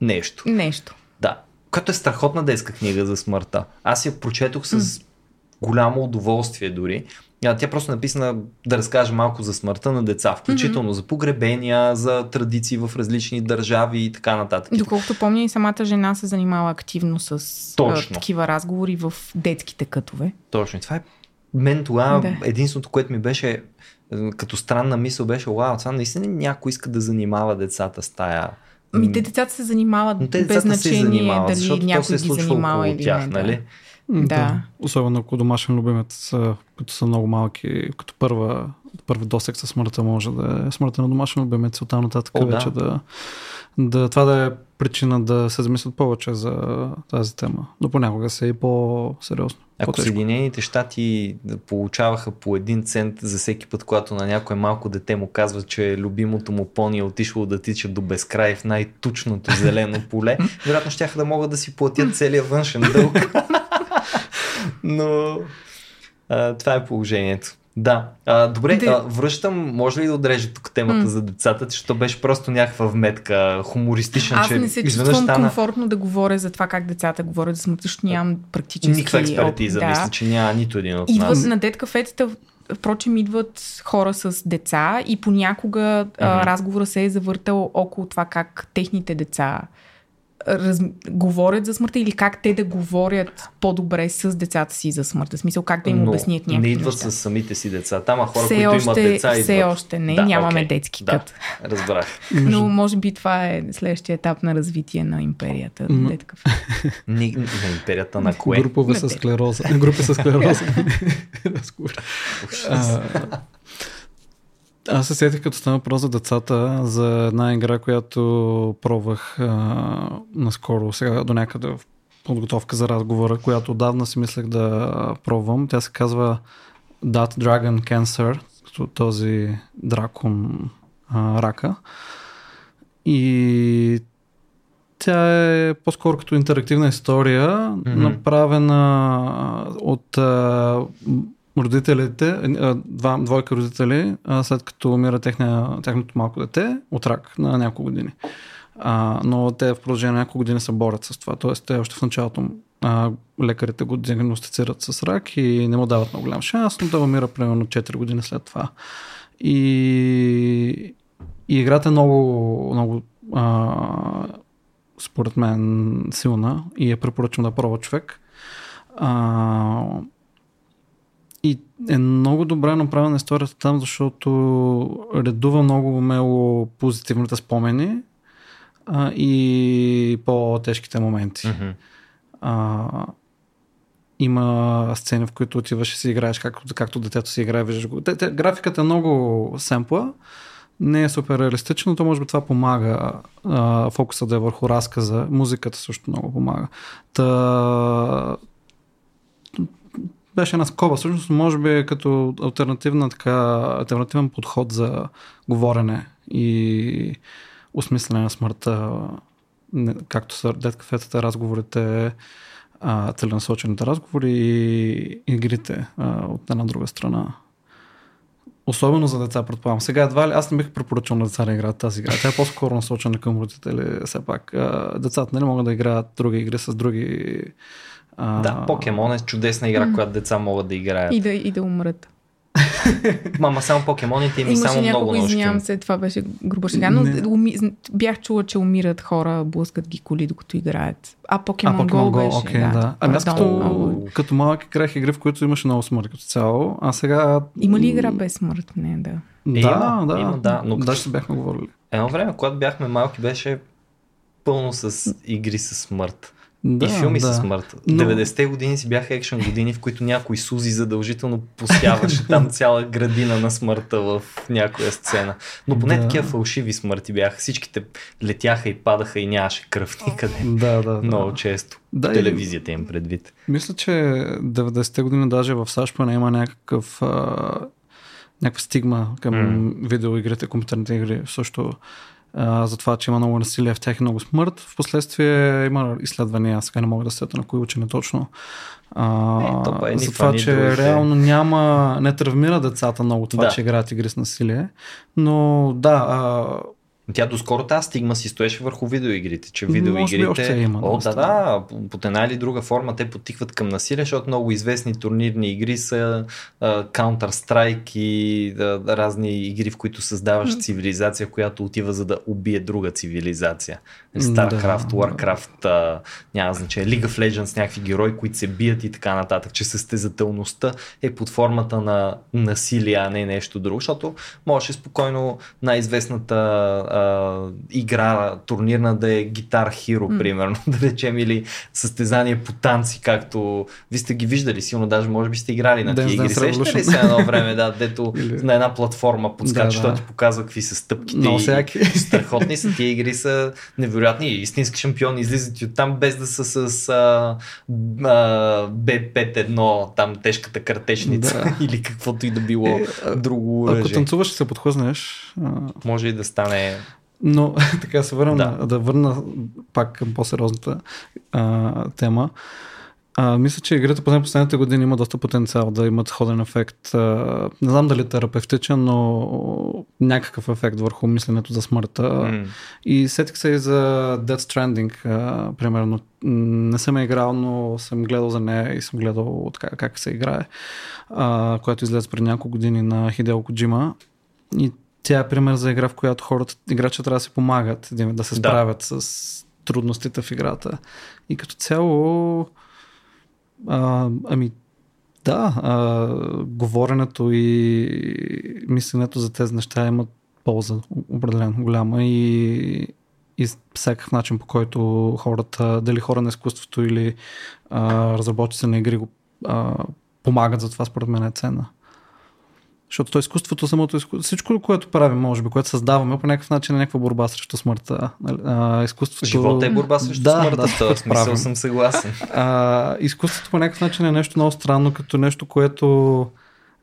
нещо. нещо. Да. която е страхотна детска книга за смъртта. Аз я прочетох с голямо удоволствие дори. Тя просто е написана да разкаже малко за смъртта на деца, включително mm-hmm. за погребения, за традиции в различни държави и така нататък. Доколкото помня и самата жена се занимава активно с Точно. такива разговори в детските кътове. Точно. Това е мен тогава Да. единственото, което ми беше е, като странна мисъл беше, вау, това наистина някой иска да занимава децата с тая. Ами те децата се занимават Но те без децата се значение занимават, дали някой се ги случва занимава или тях, не. нали? Да. да. Особено ако домашен любимец, като са много малки, като първа, първи досек със смъртта може да е смъртта на домашен любимец, и оттам нататък О, да. вече да, да, това да е причина да се замислят повече за тази тема. Но понякога се и по-сериозно. Ако по-тежко. Съединените щати получаваха по един цент за всеки път, когато на някое малко дете му казва, че любимото му пони е отишло да тича до безкрай в най-тучното зелено поле, вероятно ще да могат да си платят целият външен дълг. [laughs] Но а, това е положението. Да. А, добре, Де- а, връщам, може ли да отрежа тук темата М. за децата, защото беше просто някаква вметка, хумористична, Аз че не се чувствам стана комфортно да говоря за това как децата говорят за смъртта, защото нямам практически никаква експертиза. опит. Мисля, че няма нито един от Идват нас. на дет кафетата, впрочем, идват хора с деца и понякога Мгм. а, разговора се е завъртал около това как техните деца раз... говорят за смъртта или как те да говорят по-добре с децата си за смъртта. Смисъл как да им Но обяснят не някакви идват неща. с самите си деца. Там а хора, все които още, имат деца, все идват. още не, Да, нямаме окей. детски Да. кът. Разбрах. Но може би това е следващия етап на развитие на империята. Кафе. Ни, на империята на кое? Групове Не, с склероза. Групи с склероза. [laughs] Аз се сетих като стана въпрос за децата за една игра, която пробвах а, наскоро, сега до някъде в подготовка за разговора, която отдавна си мислех да пробвам. Тя се казва That Dragon Cancer, като този дракон а, рака. И тя е по-скоро като интерактивна история, Мгм. направена от а, родителите, два, двойка родители, след като умира тяхното малко дете от рак на няколко години. А, но те в продължение на няколко години се борят с това. Тоест, те още в началото а, лекарите го диагностицират с рак и не му дават много голям шанс, но той умира примерно 4 години след това. И, и играта е много, много а, според мен силна и я препоръчвам да пробва човек. А, и е много добре направена историята там, защото редува много умело позитивните спомени а, и по-тежките моменти. Мгм. А, има сцени, в които отиваш и си играеш както, както детето си играе, виждаш го. Те, те, графиката е много семпла, не е супер реалистично, то може би това помага. А, фокусът да е върху разказа, музиката също много помага. Та, беше една скоба. Всъщност, може би е като альтернативна, така, альтернативен подход за говорене и осмислене на смъртта, както са дет кафетата, разговорите, а, целенасочените разговори и игрите а, от една друга страна. Особено за деца, предполагам. Сега едва ли, аз не бих препоръчал на деца да играят тази игра. Тя е по-скоро насочена към родители, все пак. А, децата не могат да играят други игри с други... А, Да, Покемон е чудесна игра, която деца могат да играят. И да, и да умрат. [laughs] Мама, само покемоните им и Имаше само много нощи. извинявам се, това беше груба шега, но Не. уми, бях чула, че умират хора, блъскат ги коли, докато играят. А Покемон а, Pokemon Go беше, окей, да. да. Ами аз като, много. като малък играх игри, в които имаше много смърт като цяло, а сега... Има ли игра без смърт? Не, да. Да, Има, да. има, да, но като- Даже се бяхме говорили. Едно време, когато бяхме малки, беше пълно с игри с смърт. Да, и филми да. с смърт. Но- 90-те години си бяха екшен години, в които някой Сузи задължително посяваше [laughs] там цяла градина на смъртта в някоя сцена. Но поне Да. такива фалшиви смърти бяха. Всичките летяха и падаха и нямаше кръв никъде. Да, да, да. Много често. Да, В и- телевизията им предвид. Мисля, че 90-те години даже в САЩ поне има някакъв а, някаква стигма към М. видеоигрите, компютърните игри също а, за това, че има много насилие в тях и много смърт. Впоследствие има изследвания, сега не мога да сета на кои учени точно. А, Е, за това, че другите. реално няма, не травмира децата много това, Да. че играят игри с насилие. Но да, а, Тя доскоро тази стигма си стоеше върху видеоигрите, че видеоигрите... още има О, да, да, по- под една или друга форма те потикват към насилие, защото много известни турнирни игри са а, Counter-Strike и а, разни игри, в които създаваш цивилизация, която отива за да убие друга цивилизация. StarCraft, Да. Warcraft, а, няма значение, League of Legends, някакви герои, които се бият и така нататък, че състезателността е под формата на насилие, а не нещо друго, защото можеше спокойно най-известната а, игра турнирна да е Guitar Hero, М. примерно, [laughs] да речем, или състезание по танци, както ви сте ги виждали, силно даже може би сте играли на тия игри. Сещате ли се едно време, да, дето [laughs] Или- на една платформа подскача, Да, да. ти показва какви са стъпките. Много и-. Страхотни са тия игри, са [laughs] невероятни. Истински шампиони излизат и оттам без да са с а, а, B5-1, там тежката картечница Да. [laughs] или каквото и да било Е, а- друго Ако оръжие. танцуваш и се подхлъзнеш, а, Може и да стане... Но [laughs] така се върна, Да. да. да върна пак към по-сериозната а, тема. А, мисля, че игрите поне последните години има доста потенциал да имат сходен ефект. А, не знам дали терапевтичен, но някакъв ефект върху мисленето за смъртта. М. И сетих се и за Death Stranding, а, примерно. Не съм я играл, но съм гледал за нея и съм гледал така, как се играе, а, която излезе преди няколко години на Хидео Коджима. И тя е пример за игра, в която хората, играчите трябва да си помагат, да, да се Да. справят с трудностите в играта. И като цяло, а, ами, да, а, говоренето и мисленето за тези неща имат полза определено голяма и, и всякакъв начин по който хората, дали хора на изкуството или разработчици на игри го а, помагат за това, според мен е ценна. Защото то изкуството, самото изкуство, всичко, което правим, може би, което създаваме, по някакъв начин е някаква борба срещу смъртта. нали? А, изкуството... Живота е борба срещу да, смъртта, да, в този смисъл съм съгласен. А, изкуството по някакъв начин е нещо много странно, като нещо, което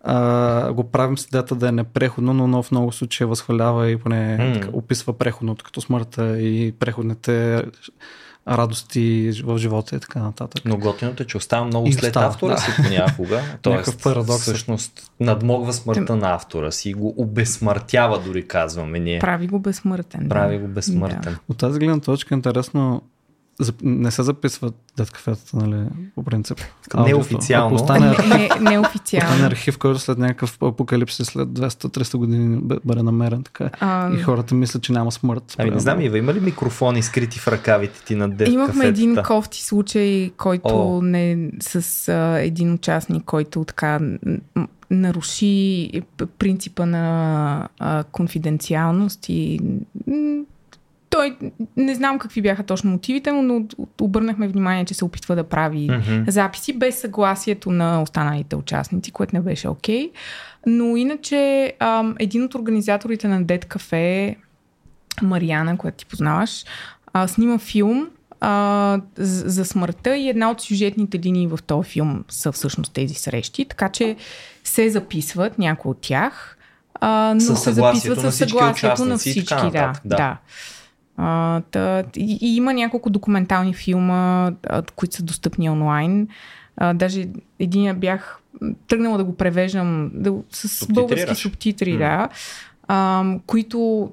а, го правим с идеята да е непреходно, но, но в много случаи възхвалява и поне М. така, описва преходното, като смъртта и преходните радости в живота и така нататък. Но готиното е, че остава много И след остава, автора да. си понякога. [laughs] Тоест, парадокс всъщност, надмогва смъртта на автора си и го обезсмъртява, дори казваме ние. Прави го безсмъртен. да. Прави го безсмъртен. От тази гледна точка е интересно, не се записват деткафетата, нали, по принцип. Аудиото. Неофициално. Ако остане, Не, остане неофициално. архив, който след някакъв апокалипсис, след 200-300 години бъде намерен така. А, И хората мислят, че няма смърт. Ами не знам, Ива, има ли микрофони скрити в ръкавите ти на дев Имахме един кафетата? кофти случай, който О. не с а, един участник, който така наруши принципа на а, конфиденциалност и м, той не знам какви бяха точно мотивите му, но обърнахме внимание, че се опитва да прави Мгм. записи без съгласието на останалите участници, което не беше окей. Но иначе ам, един от организаторите на Dead Cafe, Мариана, която ти познаваш, а, снима филм а, за, смъртта и една от сюжетните линии в този филм са всъщност тези срещи, така че се записват някои от тях, а, но се записват на със всички съгласието на участници и така всички. Да, да. да. А, та, и, и има няколко документални филма, а, които са достъпни онлайн. А, даже един бях тръгнала да го превеждам да, с български субтитри, М. да, а, които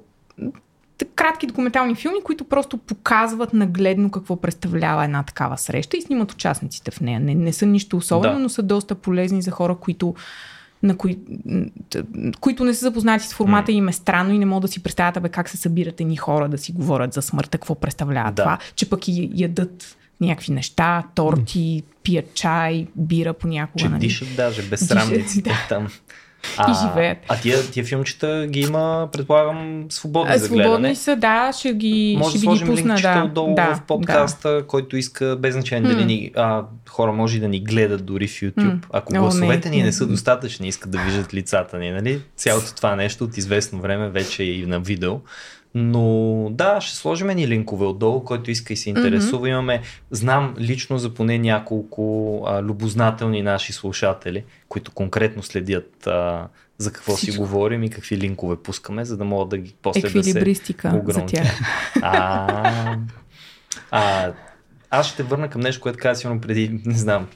кратки документални филми, които просто показват нагледно какво представлява една такава среща и снимат участниците в нея. Не, не са нищо особено, Да. но са доста полезни за хора, които на кои, които не са запознати с формата им е странно и не могат да си представят абе, как се събират едни хора да си говорят за смъртта, какво представлява Да. това, че пък и ядат някакви неща, торти, пият чай, бира понякога. Че нали? дишат даже безсрамниците Дишат, [laughs] там. Живеят. А тия, тия филмчета ги има, предполагам, свободни А, за гледане. свободни са, да, ще ги, Може ще да ви ги сложим пусна. Да, отдолу да, в подкаста, който иска, без значение дали ни, а, хора може и да ни гледат дори в YouTube. М. Ако О, гласовете не, ни не не. са достатъчни, искат да виждат лицата ни, нали? Цялото това нещо от известно време вече е и на видео. Но да, ще сложим ни линкове отдолу, който иска и се интересува. Имаме, знам лично за поне няколко а, любознателни наши слушатели, които конкретно следят а, за какво си Всичко. говорим и какви линкове пускаме, за да могат да ги после да се за тях. [laughs] А, а, аз ще върна към нещо, което казах сигурно преди, не знам,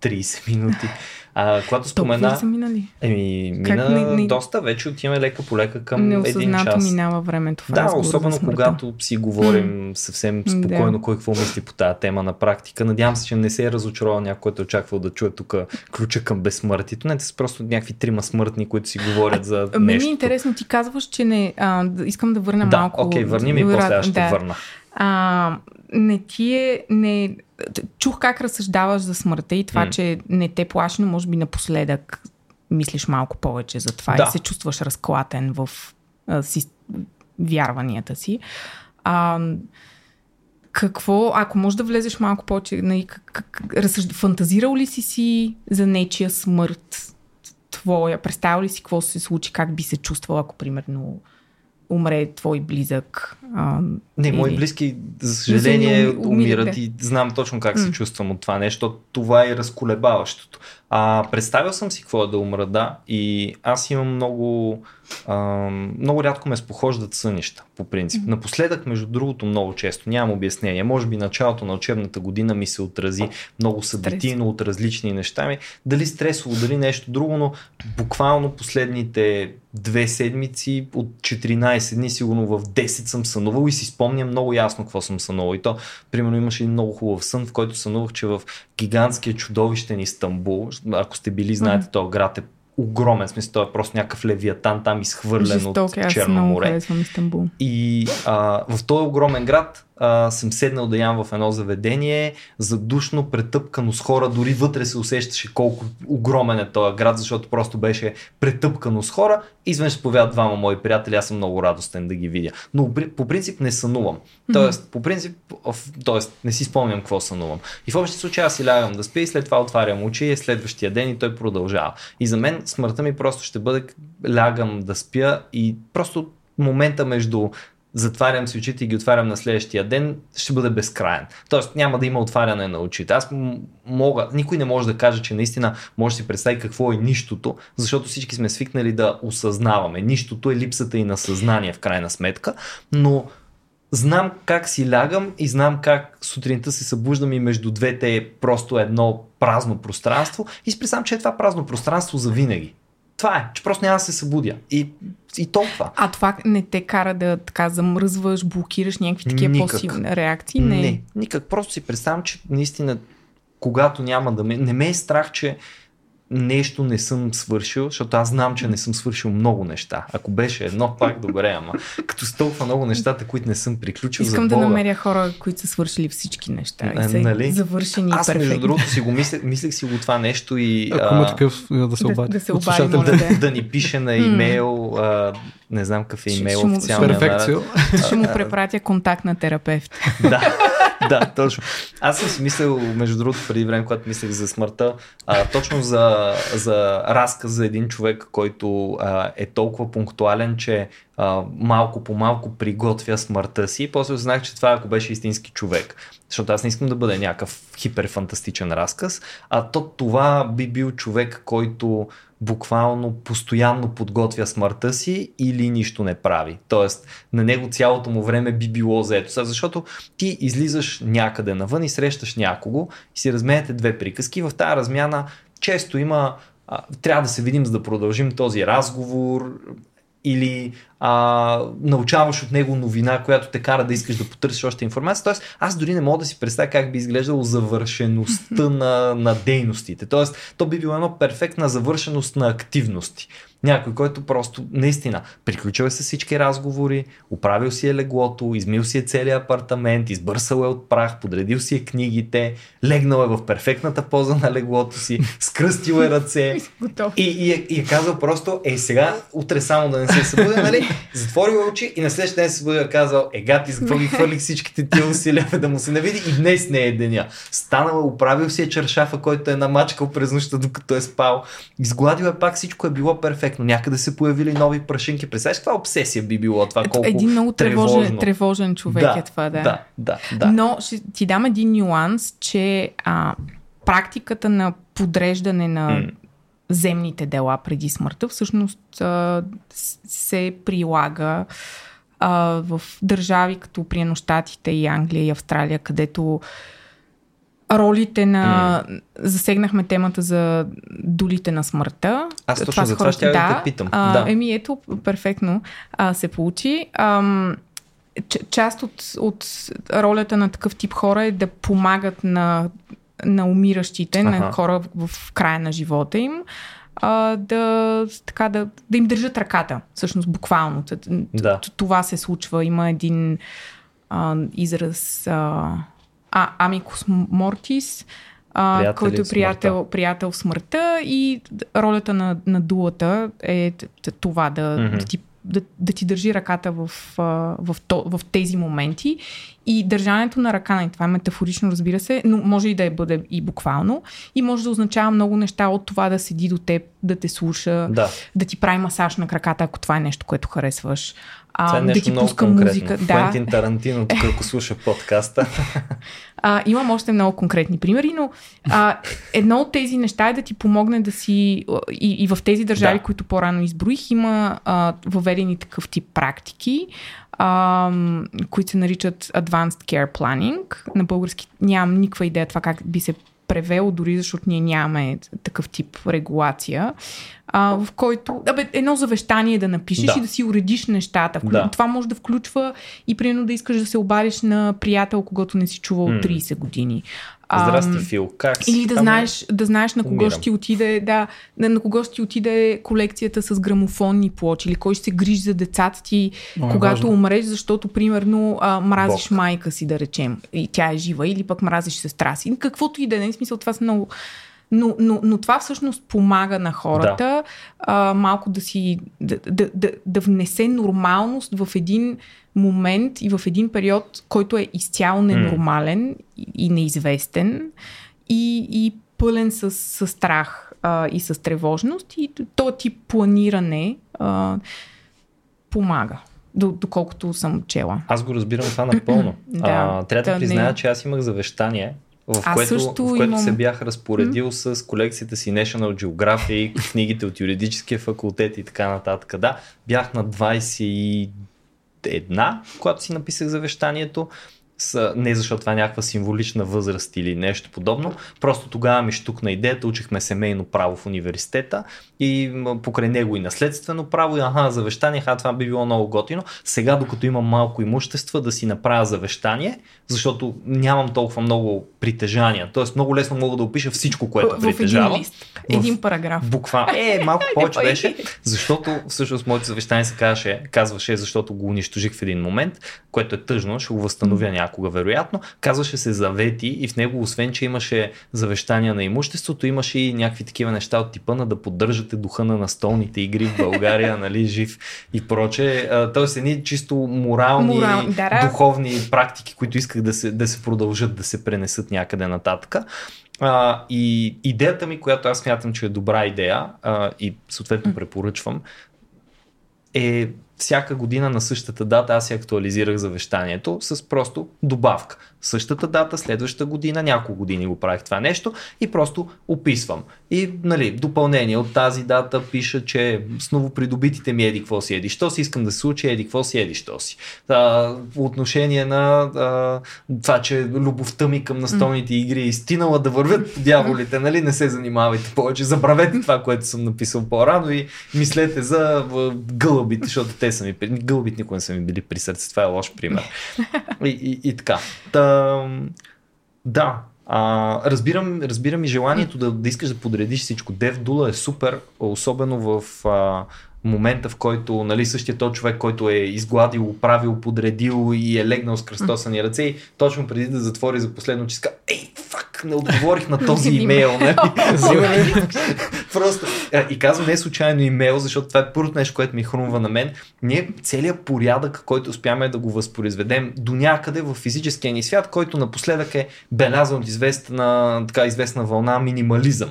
30 минути. А, когато Толкова спомена... са минали? Еми, Как мина не- не- доста, вече отиваме лека по лека към един час. минава времето в Да, особено когато си говорим съвсем спокойно Да. кой какво мисли по тази тема на практика. Надявам се, че не се е разочаровал някой, който е очаквал да чуе тук ключа към безсмъртието. Не, те са просто някакви трима смъртни, които си говорят за А, Мен ми нещо. е интересно, ти казваш, че не... А, искам да върна Да, малко... окей, върни ми и после аз ще да. върна. А, не ти е... Не... Чух как разсъждаваш за смъртта и това, М. че не те плаши, но може би напоследък мислиш малко повече за това Да. и се чувстваш разклатен в а, си, вярванията си. А, какво, ако можеш да влезеш малко повече, нали, как, как, разсъжд... фантазирал ли си си за нечия смърт твоя? Представил ли си какво се случи, как би се чувствал, ако примерно умре твой близък? А, Не, мои близки, за съжаление, уми- умират, и знам точно как се чувствам от това нещо. Това е разколебаващото. А, представил съм си какво е да умра, да. И аз имам много... А, много рядко ме спохождат сънища, по принцип. Напоследък, между другото, много често. Нямам обяснение. Може би началото на учебната година ми се отрази много събитийно от различни неща ми. Дали стресово, дали нещо друго, но буквално последните две седмици от 14 дни, сигурно в 10 съм сънувал и си спомням много ясно какво съм сънувал. И то, примерно, имаше един много хубав сън, в който сънувах, че в гигантския чудовищен Истанбул, ако сте били, знаете, този град е огромен, смисъл, той е просто някакъв левиатан там изхвърлен Жесток, от Черно море. И а, в този огромен град а, съм седнал да ям в едно заведение, задушно, претъпкано с хора, дори вътре се усещаше колко огромен е този град, защото просто беше претъпкано с хора. Изведнъж се появяват двама мои приятели, аз съм много радостен да ги видя. Но по принцип не сънувам. Тоест, по принцип, тоест, не си спомням какво сънувам. И в общи случаи аз си лягам да спя и след това отварям очи и е следващия ден и той продължава. И за мен смъртта ми просто ще бъде лягам да спя и просто момента между затварям си очите и ги отварям на следващия ден, ще бъде безкрайен. Тоест няма да има отваряне на очите. Аз мога, никой не може да каже, че наистина може да си представи какво е нищото, защото всички сме свикнали да осъзнаваме. Нищото е липсата и на съзнание в крайна сметка, но знам как си лягам и знам как сутринта се събуждам и между двете е просто едно празно пространство и си представям, че е това празно пространство за винаги. Това е, че просто няма да се събудя. И, и толкова. А това не те кара да така замръзваш, блокираш някакви такива Никак. по-силни реакции? Не. Не, никак. Просто си представям, че наистина, когато няма да ме... Не ме е страх, че нещо не съм свършил, защото аз знам, че не съм свършил много неща. Ако беше едно, пак добре, ама като с толкова много нещата, които не съм приключил Искам за да намеря хора, които са свършили всички неща и са нали? завършени Аз, и перфектни. между другото, си го мислех, мислех си го това нещо и Ако има такъв, да се Да- обади. да се от обади, моля. да, да ни пише на имейл, а, не знам какъв е имейл ще официалния. Перфекцио. Ще му [laughs] препратя контакт на терапевт. [laughs] да, да, точно. Аз съм си мислил, между другото, преди време, когато мислех за смъртта, а, точно за, за разказ за един човек, който а, е толкова пунктуален, че а, малко по малко приготвя смъртта си. И после осъзнах, че това ако беше истински човек. Защото аз не искам да бъда някакъв хиперфантастичен разказ, а то това би бил човек, който буквално постоянно подготвя смъртта си или нищо не прави. Тоест, на него цялото му време би било заето. Защото ти излизаш някъде навън и срещаш някого и си разменяте две приказки. В тази размяна често има а, трябва да се видим, за да продължим този разговор или а, научаваш от него новина, която те кара да искаш да потърсиш още информация. Тоест, аз дори не мога да си представя как би изглеждало завършеността [laughs] на, на дейностите. Тоест, то би било едно перфектна завършеност на активности. Някой, който просто наистина приключил е с всички разговори, оправил си е леглото, измил си е целият апартамент, избърсал е от прах, подредил си е книгите, легнал е в перфектната поза на леглото си, скръстил е ръце, [laughs] и, и, е, и е казал просто, ей сега, утре само да не се събудя, нали? Затворил е очи и на следващия ден се събудил и е казал, е гати, за какво ги хвърлих всичките тия усилия да му се не види и днес не е деня. Станал е, оправил си е чершафа, който е намачкал през нощта, докато е спал. Изгладил е пак, всичко е било перфектно. Някъде се появили нови прашинки. Представяш каква обсесия би било това? Колко Един много тревожен, тревожно. тревожен човек да, е това, да. Да, да, да. Но ще ти дам един нюанс, че а, практиката на подреждане на М. земните дела преди смъртта всъщност а, се прилага а, в държави като приено Щатите и Англия и Австралия, където ролите на... Засегнахме темата за долите на смъртта. Аз точно за това ще да, те питам. А, да. Еми ето, перфектно а, се получи. Ам, част от, от ролята на такъв тип хора е да помагат на, на умиращите, ага. на хора в, в края на живота им, а, да, така, да, да им държат ръката, всъщност буквално. Да. Това се случва. Има един а, израз а, а, Амикус Мортис, а, който е приятел, приятел в смъртта и ролята на, на дулата е това да, mm-hmm. да ти да, да ти държи ръката в, в, в, в тези моменти. И държането на ръка, на това е метафорично, разбира се, но може и да е бъде и буквално. И може да означава много неща от това да седи до теб, да те слуша, да, да ти прави масаж на краката, ако това е нещо, което харесваш. А, е да ти пуска конкретно. музика. Да. Квентин Тарантино, тук ако слуша подкаста. [laughs] А, имам още много конкретни примери, но а, едно от тези неща е да ти помогне да си. И, и в тези държави, да. които по-рано изброих, има а, въведени такъв тип практики, а, които се наричат Advanced Care Planning. На български нямам никаква идея това как би се превело, дори защото ние нямаме такъв тип регулация, а, в който абе, едно завещание да напишеш да. и да си уредиш нещата. Да. Това може да включва и примерно да искаш да се обадиш на приятел, когато не си чувал mm. 30 години. Здрасти, Фил. Как си? Или да знаеш, да знаеш на кого Умирам. ще отиде, да, на кого ще отиде колекцията с грамофонни плочи, или кой ще се грижи за децата ти, О, когато важно. умреш, защото, примерно, а, мразиш Бог. майка си, да речем, и тя е жива, или пък мразиш сестра си. Каквото и да е, смисъл, това са много но, но, но това всъщност помага на хората да. а, малко да си да, да, да, да внесе нормалност в един момент и в един период, който е изцяло ненормален mm. и, неизвестен и, и пълен с, с страх а, и с тревожност и този тип планиране а, помага доколкото съм чела. Аз го разбирам това напълно. [clears throat] да, а, трябва да призная, не... че аз имах завещание в което, в което имам... се бях разпоредил mm-hmm. с колекцията си National Geographic, [laughs] книгите от юридическия факултет и така нататък. Да, бях на 21, когато си написах завещанието са, не защото това е някаква символична възраст или нещо подобно, просто тогава ми штукна идеята, учихме семейно право в университета и покрай него и наследствено право и аха, завещание, ха, това би било много готино. Сега, докато имам малко имущество, да си направя завещание, защото нямам толкова много притежания. Тоест много лесно мога да опиша всичко, което в, притежавам. В един лист, един параграф. Буква. Е, [laughs] малко повече беше, защото всъщност моето завещание се казваше, казваше, защото го унищожих в един момент, което е тъжно, ще го възстановя някога вероятно. Казваше се завети и в него, освен че имаше завещания на имуществото, имаше и някакви такива неща от типа на да поддържате духа на настолните игри в България, [laughs] нали, жив и проче. Тоест едни чисто морални, Морал, да, духовни практики, които исках да се, да се продължат, да се пренесат някъде нататък. А, и идеята ми, която аз смятам, че е добра идея а, и съответно препоръчвам, е всяка година на същата дата аз си актуализирах завещанието с просто добавка същата дата, следващата година, няколко години го правих това нещо и просто описвам. И нали, допълнение от тази дата пиша, че с новопридобитите ми еди какво си еди, що си искам да се случи, еди какво си еди, що си. А, по отношение на а, това, че любовта ми към настолните игри е стинала да вървят дяволите, нали, не се занимавайте повече, забравете това, което съм написал по-рано и мислете за гълъбите, защото те са ми, гълъбите никога не са ми били при сърце, това е лош пример. [laughs] И, и, и така. Та, да, а, разбирам, разбирам и желанието да, да искаш да подредиш всичко. Дев е супер, особено в а, момента, в който нали, същия този човек, който е изгладил, оправил, подредил и е легнал с кръстосани ръце точно преди да затвори за последно, че ей, фак, не отговорих на този [laughs] имейл. Нали? [laughs] [laughs] Просто. И казвам не случайно имейл, защото това е първото нещо, което ми хрумва на мен. Ние целият порядък, който успяме да го възпроизведем до някъде в физическия ни свят, който напоследък е белязан от известна, така известна вълна минимализъм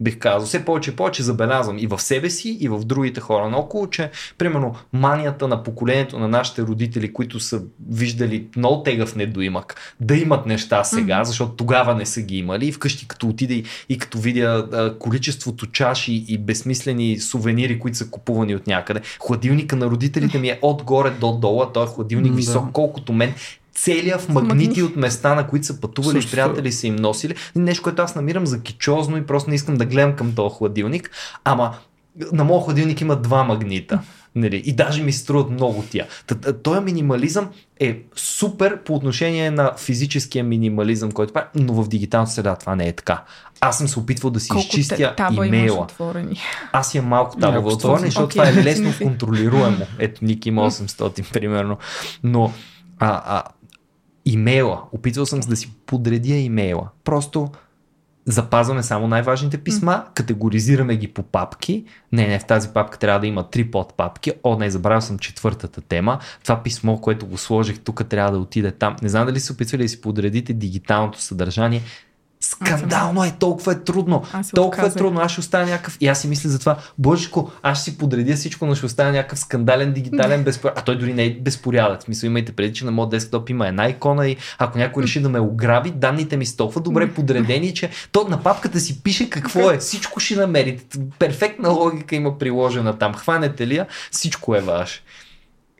бих казал. Все повече и повече забелязвам и в себе си, и в другите хора наоколо, че примерно манията на поколението на нашите родители, които са виждали много тегъв недоимък, да имат неща сега, mm-hmm. защото тогава не са ги имали. И вкъщи като отиде и, и като видя а, количеството чаши и безсмислени сувенири, които са купувани от някъде. Хладилника на родителите ми е отгоре до долу, той е хладилник mm-hmm. висок, колкото мен целия в магнити от места, на които са пътували, Също. приятели са им носили. Нещо, което аз намирам за кичозно и просто не искам да гледам към този хладилник. Ама на моят хладилник има два магнита. Нали? И даже ми се струват много тия. Този минимализъм е супер по отношение на физическия минимализъм, който прави, но в дигиталната среда това не е така. Аз съм се опитвал да си Колко изчистя та- таба имаш имейла. отворени? Аз имам малко Няколко отворени, защото Окей. това е лесно контролируемо. Ето, Ник има [laughs] 800 примерно. Но а, а, имейла, опитвал съм се да си подредя имейла. Просто запазваме само най-важните писма, категоризираме ги по папки. Не, не, в тази папка трябва да има три подпапки. О, не, забравил съм четвъртата тема. Това писмо, което го сложих тук, трябва да отиде там. Не знам дали се опитвали да си подредите дигиталното съдържание. Скандално е, толкова е трудно. Толкова е трудно. Аз ще остана някакъв. И аз си мисля за това. Божечко, аз ще си подредя всичко, но ще остана някакъв скандален, дигитален безпорядък. А той дори не е безпорядък. В смисъл, имайте преди, че на моят десктоп има една икона и ако някой реши да ме ограби, данните ми са толкова добре подредени, че то на папката си пише какво е. Всичко ще намерите. Перфектна логика има приложена там. Хванете ли я, всичко е ваше.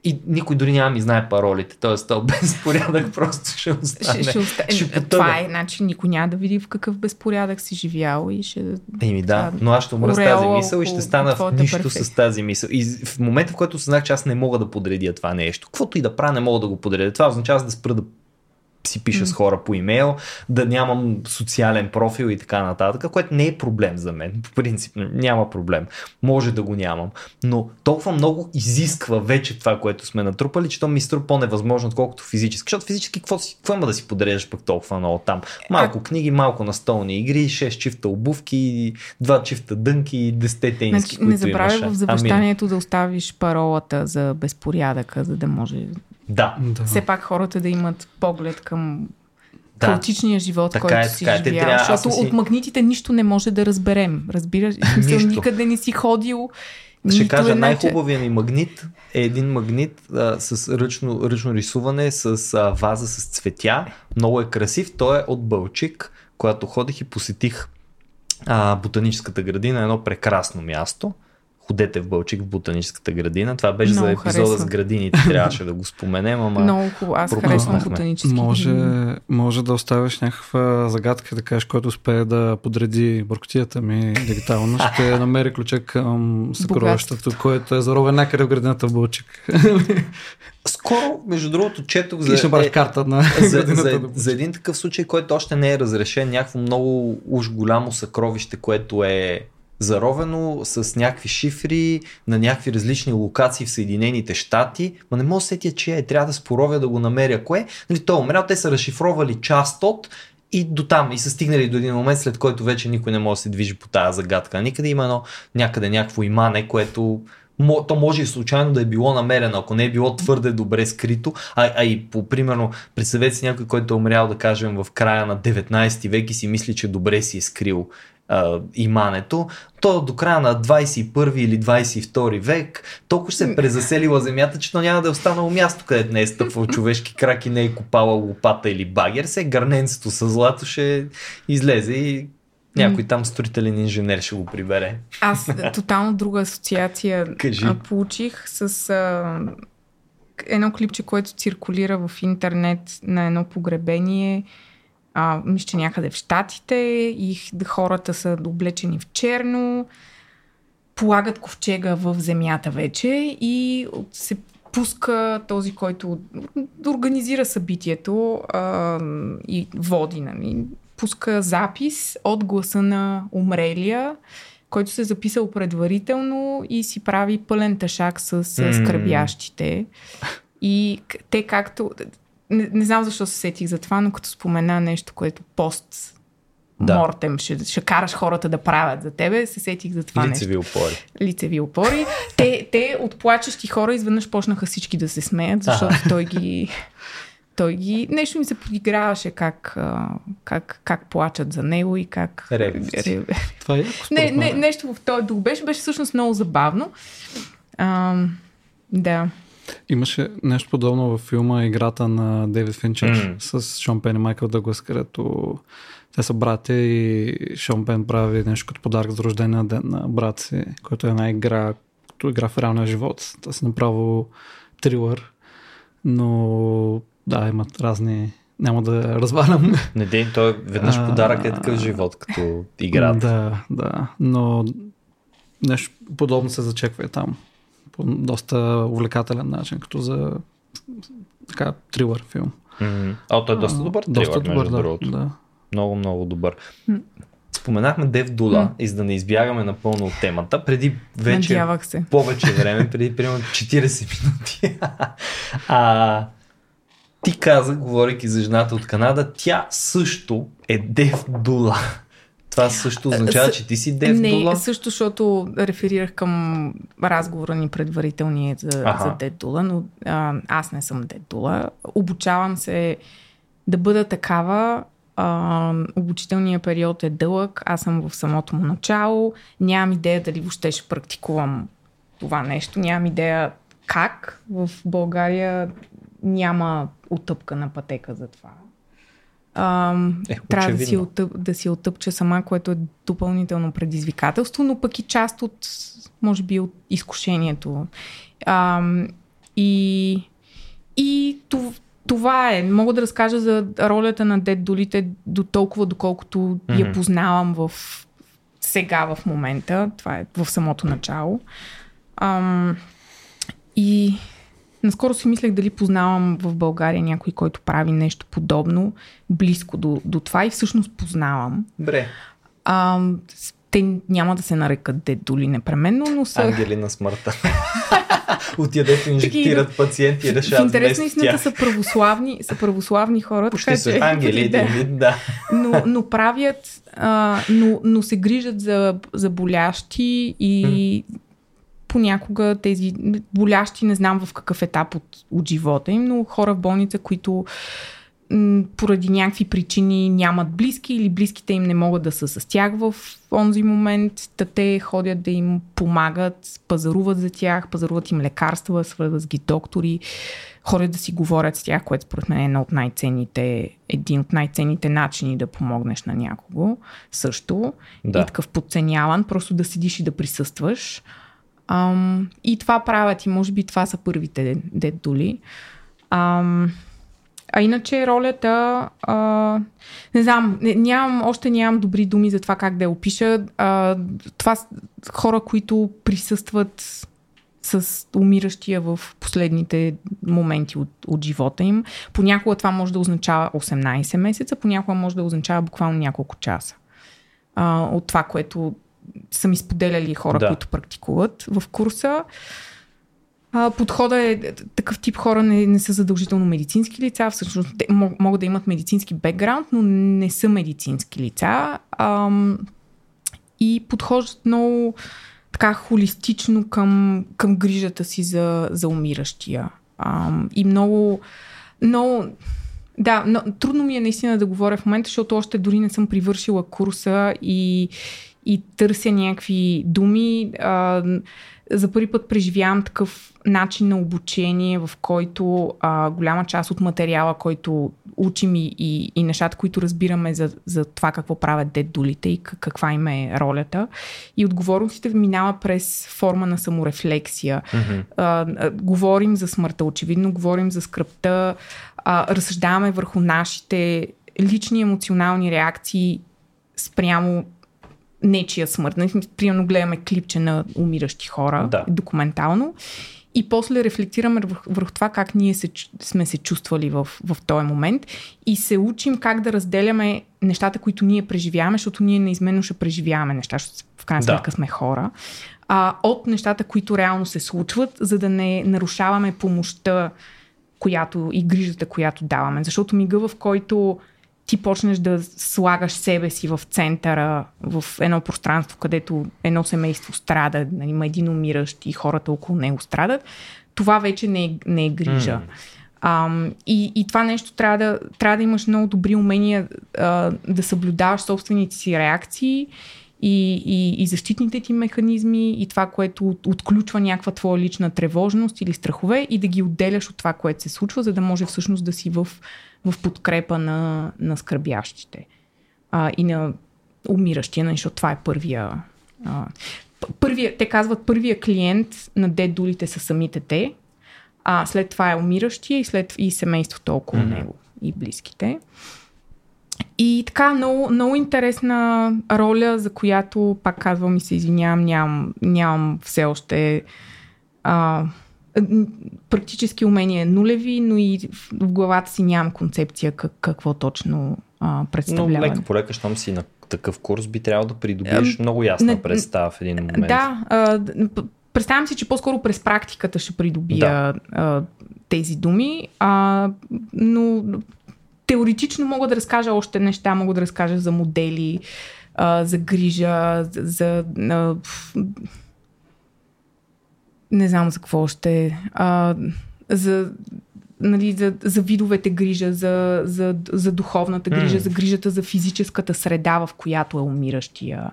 И никой дори няма ми знае паролите. Тоест, то безпорядък [laughs] просто ще остане. Ще, ще, оста... ще това е, значи никой няма да види в какъв безпорядък си живял и ще... Еми да, но аз ще умра с тази мисъл и ще стана в нищо перфекция. с тази мисъл. И в момента, в който съзнах, че аз не мога да подредя това нещо, каквото и да правя, не мога да го подредя. Това означава да спра да си пиша с хора по имейл, да нямам социален профил и така нататък, което не е проблем за мен. По принцип няма проблем. Може да го нямам. Но толкова много изисква вече това, което сме натрупали, че то ми струва по-невъзможно, отколкото физически. Защото физически какво, си, какво има да си подредеш пък толкова много там? Малко книги, малко настолни игри, 6 чифта обувки, 2 чифта дънки и 10 тениски, Значи, не забравяй в завещанието да оставиш паролата за безпорядъка, за да може Ами, да, Да. все пак хората да имат поглед към да. хаотичния живот, Така който е, си така е. Трябва- Защото си- от магнитите нищо не може да разберем. Разбираш? Смисъл, никъде не си ходил. Ще кажа, че- най-хубавия ми магнит е един магнит а, с ръчно, ръчно рисуване, с а, ваза с цветя. Много е красив. Той е от Бълчик, когато ходих и посетих а, ботаническата градина, едно прекрасно място. Ходете в Бълчик в ботаническата градина. Това беше Много за епизода харесва. с градините, [laughs] трябваше да го споменем, ама Много хубаво. Аз харесвам ботанически. Може, може да оставиш някаква загадка, да кажеш, който успее да подреди бъркотията ми дигитално, ще [laughs] намери ключа към съкровището, което е заровен някъде в градината в Бълчик. [laughs] скоро, между другото, четох за... е, карта на за, за, за един такъв случай, който още не е разрешен, някакво много уж голямо съкровище, което е заровено с някакви шифри на някакви различни локации в Съединените щати, ма не мога да сетя, че е, трябва да споровя да го намеря кое. Нали, той е умрял, те са разшифровали част от и до там и са стигнали до един момент, след който вече никой не може да се движи по тази загадка. Никъде има едно, някъде някакво имане, което то може и случайно да е било намерено, ако не е било твърде добре скрито, а, а и по примерно, представете си някой, който е умрял, да кажем, в края на 19 век и си мисли, че добре си е скрил а, имането, то до края на 21 или 22 век толкова се е презаселила земята, че то няма да е останало място, където не е стъпвал човешки крак и не е копала лопата или багер. Се гърненцето с злато ще излезе и някой там строителен инженер ще го прибере. Аз тотално друга асоциация Кажи. получих с а, едно клипче, което циркулира в интернет на едно погребение. А, мисля, някъде в Штатите и хората са облечени в черно, полагат ковчега в земята вече и се пуска този, който организира събитието а, и води, нали, пуска запис от гласа на умрелия, който се е записал предварително и си прави пълен тъшак с, скърбящите. И к- те както... Не, не знам защо се сетих за това, но като спомена нещо, което пост Да. мортем ще, ще караш хората да правят за тебе, се сетих за това нещо Лицеви опори. лицеви опори. Те, [laughs] те от плачещи хора изведнъж почнаха всички да се смеят, защото той ги... Той ги... Нещо ми се подиграваше как, как, как плачат за него и как... Ревности. Ре- Това е Не, не, нещо в този дух беше, беше всъщност много забавно. А, да. Имаше нещо подобно във филма Играта на Дейвид Финчер М. с Шон Пен и Майкъл Дъглас, където те са братя и Шон Пен прави нещо като подарък за рождения ден на брат си, който е една игра, като игра в реалния живот. Това си направо трилър, но да, имат разни... Няма да развалям. Не дей, той веднъж А, подарък е такъв живот, като играта. Да, да. Но нещо подобно се зачеква и там. По доста увлекателен начин, като за така трилър филм. Мгм. А, той е доста добър трилър, Доста добър, между да, другото. да. Много, много добър. Споменахме Дев Дула М. и за да не избягаме напълно от темата, преди вече повече време, преди примерно 40 минути. [laughs] а, ти каза, говорейки за жената от Канада, тя също е Дев Дула. Това също означава, С- че ти си Дев не, Дула. също, защото реферирах към разговора ни предварителния за, Аха. за Дедула, но а, аз не съм Дедула. Обучавам се да бъда такава. А, обучителният период е дълъг, аз съм в самото му начало. Нямам идея дали въобще ще практикувам това нещо. Нямам идея как. В България няма отъпка на пътека за това. Ам, Е, трябва да си, отъп, да си отъпча сама, което е допълнително предизвикателство, но пък и част от, може би, от изкушението. Ам, и и това, това е. Мога да разкажа за ролята на Дед Долите до толкова, доколкото mm-hmm. я познавам в сега, в момента. Това е в самото начало. Ам, и наскоро си мислех дали познавам в България някой, който прави нещо подобно, близко до, до това и всъщност познавам. Добре, А, те няма да се нарекат дедули непременно, но са... ангели на смъртта. От тия дето инжектират пациенти и решават интерес на вместо истината са православни, са православни хора. Почти така са че- ангели, [laughs] да. вид, да. но, но правят, а, но, но се грижат за, за болящи и понякога тези болящи, не знам в какъв етап от, от живота им, но хора в болница, които поради някакви причини нямат близки или близките им не могат да са с тях в онзи момент, та те ходят да им помагат, пазаруват за тях, пазаруват им лекарства, свързват с ги доктори, ходят да си говорят с тях, което според мен е едно от най-ценните, един от най-ценните начини да помогнеш на някого също. Да. И такъв подценяван, просто да седиш и да присъстваш. Ам, и това правят и може би това са първите дедули. Ам, а иначе ролята, а, не знам, не, нямам, още нямам добри думи за това как да я опиша. А, това са хора, които присъстват с умиращия в последните моменти от, от живота им. Понякога това може да означава 18 месеца, понякога може да означава буквално няколко часа. А, от това, което са ми споделяли хора, Да. които практикуват в курса. А, подхода е такъв тип хора не, не са задължително медицински лица, всъщност те мог- могат да имат медицински бекграунд, но не са медицински лица. Ам, и подхождат много така холистично към, към грижата си за, за умиращия. Ам, и много, много да, но, трудно ми е наистина да говоря в момента, защото още дори не съм привършила курса и, и търся някакви думи. А, за първи път преживявам такъв начин на обучение, в който а, голяма част от материала, който учим и, и, и нещата, които разбираме за, за това какво правят дедулите и как- каква им е ролята. И отговорностите минава през форма на саморефлексия. Мгм. А, а, говорим за смъртта, очевидно, говорим за скръпта, а, разсъждаваме върху нашите лични емоционални реакции спрямо нечия смърт. Примерно гледаме клипче на умиращи хора, Да. документално, и после рефлектираме върху, върху това как ние се, сме се чувствали в, в този момент и се учим как да разделяме нещата, които ние преживяваме, защото ние неизменно ще преживяваме неща, защото в крайна Да. сметка сме хора, а, от нещата, които реално се случват, за да не нарушаваме помощта, която и грижата, която даваме. Защото мига, в който ти почнеш да слагаш себе си в центъра, в едно пространство, където едно семейство страда, нали, има един умиращ и хората около него страдат, това вече не е, не е грижа. Ам, и, и това нещо трябва да, трябва да имаш много добри умения а, да съблюдаваш собствените си реакции и, и, и защитните ти механизми и това, което от, отключва някаква твоя лична тревожност или страхове и да ги отделяш от това, което се случва, за да може всъщност да си в, в подкрепа на, на скърбящите а, и на умиращия, нали, защото това е първия. А, първия те казват, първия клиент на дедулите са самите те. А, след това е умиращия и, след, и семейството около Мгм. него и близките. И така, много, много интересна роля, за която, пак казвам и се извинявам, нямам, нямам все още а, практически умения нулеви, но и в, в главата си нямам концепция как, какво точно а, Но представлява. лека по лека, щом си на такъв курс, би трябвало да придобиеш много ясна не- представа в един момент. Да, а, представям си, че по-скоро през практиката ще придобия Да. а, тези думи, а, но теоретично мога да разкажа още неща, мога да разкажа за модели, а, за грижа, за. за а, не знам за какво още. А, за, нали, за, за видовете грижа, за, за, за духовната грижа, М. за грижата за физическата среда, в която е умиращия.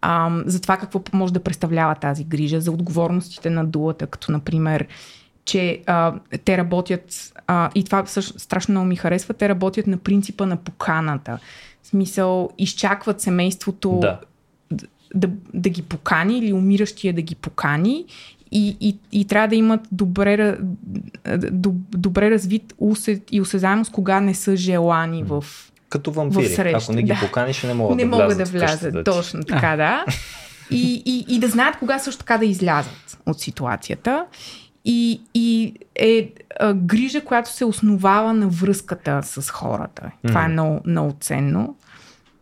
А, за това какво може да представлява тази грижа, за отговорностите на дулата, като например, че а, те работят, а, и това също страшно много ми харесва, те работят на принципа на поканата. В смисъл, изчакват семейството Да. да, да ги покани или умиращия да ги покани и, и, и трябва да имат добре, добре развит усет и осезаемост, кога не са желани в... Като вампири. Ако не ги да. поканиш, не могат не да могат влязат да в къщата влязат. ти. Точно така, да. И, и, и да знаят кога също така да излязат от ситуацията. И, и е а, грижа, която се основава на връзката с хората. Това е много, много ценно.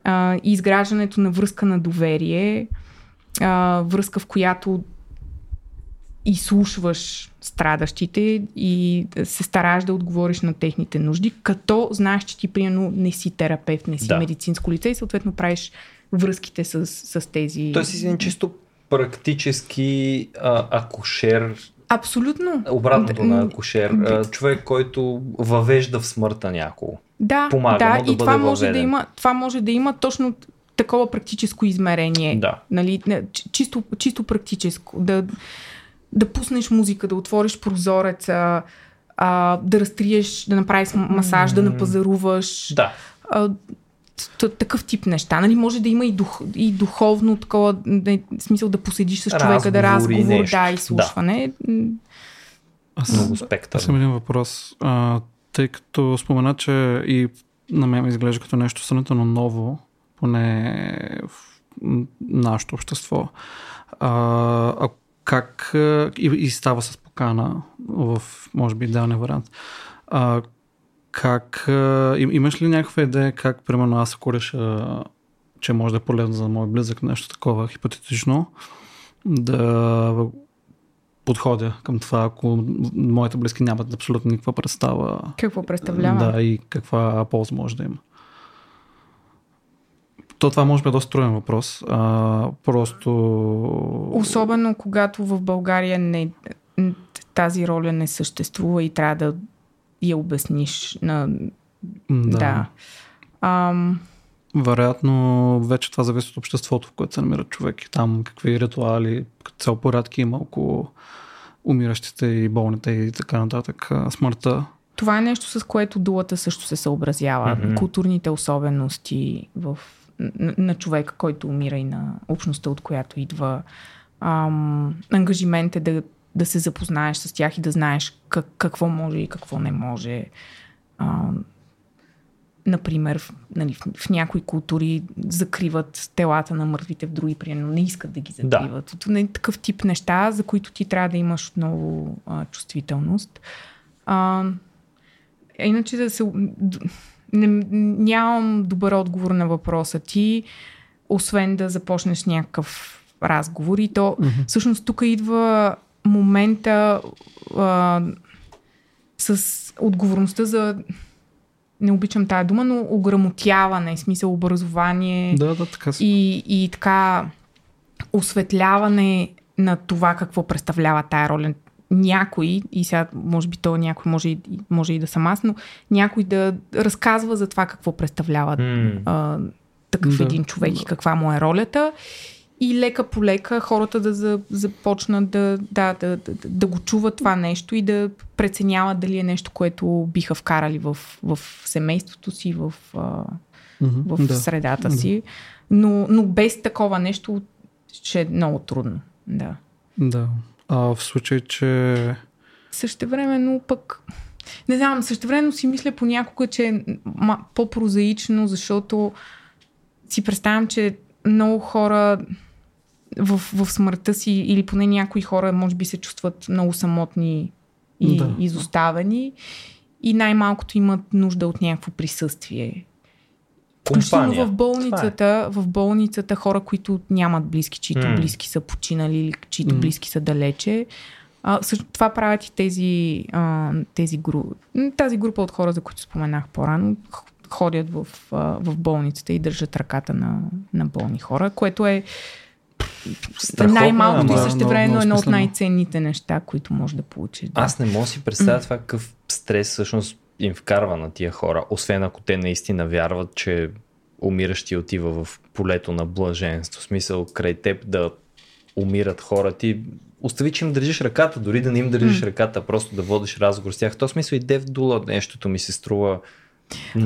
А, и изграждането на връзка на доверие, а, връзка в която изслушваш страдащите и се стараш да отговориш на техните нужди, като знаеш, че ти примерно не си терапевт, не си Да. медицинско лице и съответно правиш връзките с, с тези... Той си един чисто практически а, акушер, Абсолютно. обратното на д- а, човек, който въвежда в смъртта някого. Да, помага да да и това може да, има, това може да има точно такова практическо измерение. Да. Нали, чисто, чисто практическо. Да, да пуснеш музика, да отвориш прозореца, а, да разтриеш, да направиш масаж, да напазаруваш. Да. А, такъв тип неща. Нали, може да има и, дух, и духовно такова, да, смисъл да поседиш с човека, да Разговори, разговор, нещо. да, изслушване. М, Аз, Много спектър. аз имам един въпрос. А, тъй като спомена, че и на мен ми изглежда като нещо сравнително ново, поне в нашето общество. А, а как и, и става с покана в, може би, идеалния вариант. А, как, им, имаш ли някаква идея как, примерно, аз ако реша, че може да е полезно за мой близък нещо такова хипотетично, да подходя към това, ако моите близки нямат абсолютно никаква представа какво представлява? да, и каква полза може да има. То това може би е доста труден въпрос. А, просто... Особено когато в България не, тази роля не съществува и трябва да я обясниш на... Да. да. Ам, Вероятно, вече това зависи от обществото, в което се намира човек и там какви ритуали, като цел порядки има около умиращите и болните и така нататък. Смъртта. това е нещо, с което дулата също се съобразява. Mm-hmm. Културните особености в, на, на човека, който умира и на общността, от която идва. Ам, ангажимент е да, да се запознаеш с тях и да знаеш как, какво може и какво не може. Ам, например, в, нали, в, в някои култури закриват телата на мъртвите, в други, примерно, не искат да ги закриват. Да. Не, такъв тип неща, за които ти трябва да имаш много а, чувствителност. А, иначе да се... Не, нямам добър отговор на въпроса ти, освен да започнеш някакъв разговор. И то, Мгм. всъщност, тук идва момента а, с отговорността за не обичам тая дума, но ограмотяване, смисъл образование Да, да, така си. и, и така осветляване на това какво представлява тая роля. Някой, и сега може би то някой може и, може и да съм аз, но някой да разказва за това какво представлява М. а, такъв Да. един човек и каква му е ролята. И лека по лека хората да за, започнат да, да, да, да, да го чуват това нещо и да преценяват дали е нещо, което биха вкарали в, в семейството си, в, в да. средата Да. си. Но, но без такова нещо ще е много трудно. Да. Да. А в случай, че Същевременно пък не знам, същевременно си мисля понякога, че е по-прозаично, защото си представям, че много хора в, в смъртта си, или поне някои хора, може би се чувстват много самотни и да. изоставени и най-малкото имат нужда от някакво присъствие. Включително в болницата, е. в болницата хора, които нямат близки, чието mm. близки са починали или чието mm. близки са далече. А, също, това правят и тези, а, тези гру... тази група от хора, за които споменах по-рано, ходят в, а, в болницата и държат ръката на, на болни хора, което е Страхотно, най-малкото и също време едно от най-ценните неща, които може да получиш. Да. Аз не мога си представя това какъв стрес всъщност им вкарва на тия хора, освен ако те наистина вярват, че умиращи отива в полето на блаженство. В смисъл, край теб да умират хора. Ти остави, че им държиш ръката, дори да не им държиш mm. ръката, просто да водиш разговор с тях. В този смисъл и Дев Дула нещото ми се струва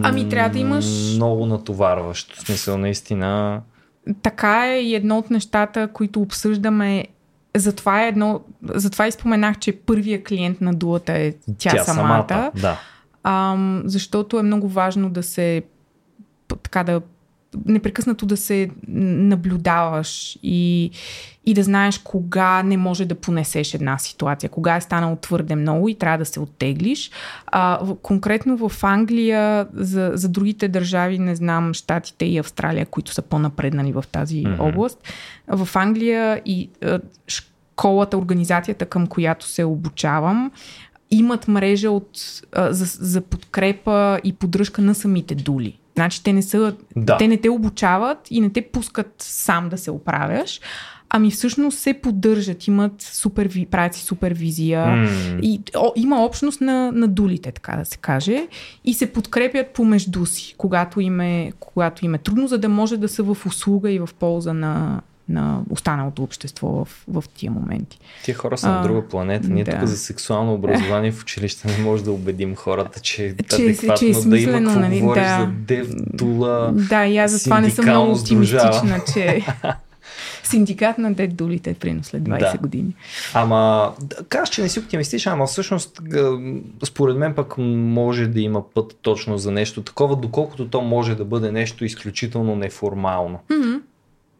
Ами трябва да имаш... Много натоварващо. В смисъл, наистина... Така е и едно от нещата, които обсъждаме затова, е едно, затова и споменах, че първия клиент на дулата е тя, тя самата. самата да. Ам, защото е много важно да се така да непрекъснато да се наблюдаваш и, и да знаеш кога не може да понесеш една ситуация, кога е станало твърде много и трябва да се оттеглиш. А, конкретно в Англия, за, за другите държави, не знам, Штатите и Австралия, които са по-напреднали в тази mm-hmm. област, в Англия и а, школата, организацията, към която се обучавам, имат мрежа от, а, за, за подкрепа и поддръжка на самите дули. Значи те не са. Да. Те не те обучават и не те пускат сам да се оправяш. Ами всъщност се поддържат, имат суперви, правят си супервизия mm. и о, има общност на, на дулите, така да се каже, и се подкрепят помежду си, когато им, е, когато им е трудно, за да може да са в услуга и в полза на, на останалото общество в, в тия моменти. Тия хора са а, на друга планета. Ние да. тук за сексуално образование в училище не може да убедим хората, че, е че адекватно че е смислено, да има какво нали, говориш да. за девтула. Да, и аз затова не съм много оптимистична, че [laughs] синдикат на дед дулите е принос след 20 да. години. Ама, кажеш, че не си оптимистичен, ама всъщност според мен пък може да има път точно за нещо такова, доколкото то може да бъде нещо изключително неформално. Mm-hmm.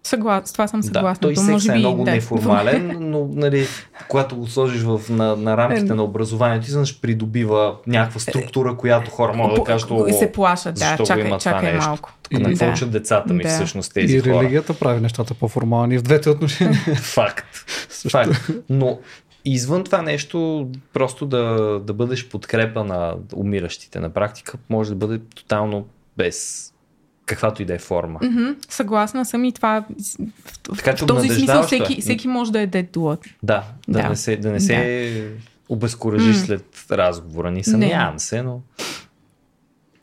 Съглас, с това съм съгласна. Да, той секс може е много да. неформален, но нали, когато го сложиш в, на, на рамките на образованието, изведнъж придобива някаква структура, която хора могат да кажат, И се плашат, да, чакай, чакай малко. Тук не да. учат децата ми да. всъщност тези и хора. И религията прави нещата по-формални в двете отношения. [laughs] Факт. Факт. Но извън това нещо, просто да, да бъдеш подкрепа на умиращите на практика, може да бъде тотално без каквато и да е форма. Mm-hmm, съгласна съм и това. Така, в този смисъл всеки, всеки може да е to Да, да, да. не се, да не се да. обезкуражиш mm. след разговора. Ни съмнявам се, но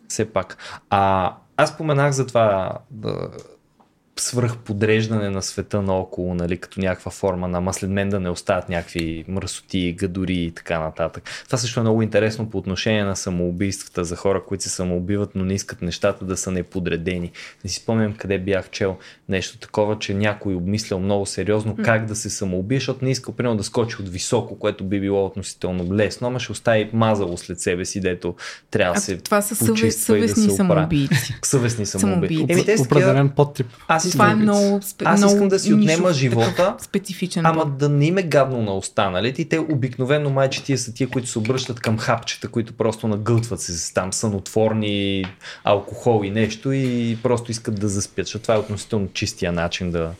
все пак. А, аз споменах за това да, свръхподреждане на света наоколо, нали, като някаква форма на след мен да не остават някакви мръсоти, гадори и така нататък. Това също е много интересно по отношение на самоубийствата за хора, които се самоубиват, но не искат нещата да са неподредени. Не си спомням къде бях чел нещо такова, че някой обмислял много сериозно как да се самоубие, защото не искал примерно да скочи от високо, което би било относително лесно, ама ще остави мазало след себе си, дето трябва да се Това са съвестни да самоубийци. [laughs] Съвестни самоубийци. Еми, те Определен подтип. Аз това е много спе... Аз искам много да си отнема живота, специфичен ама да не им е гадно на останалите. И те обикновено майче тия са тия, които се обръщат към хапчета, които просто нагълтват се там сънотворни, алкохол и нещо и просто искат да заспят. Защото това е относително чистия начин да,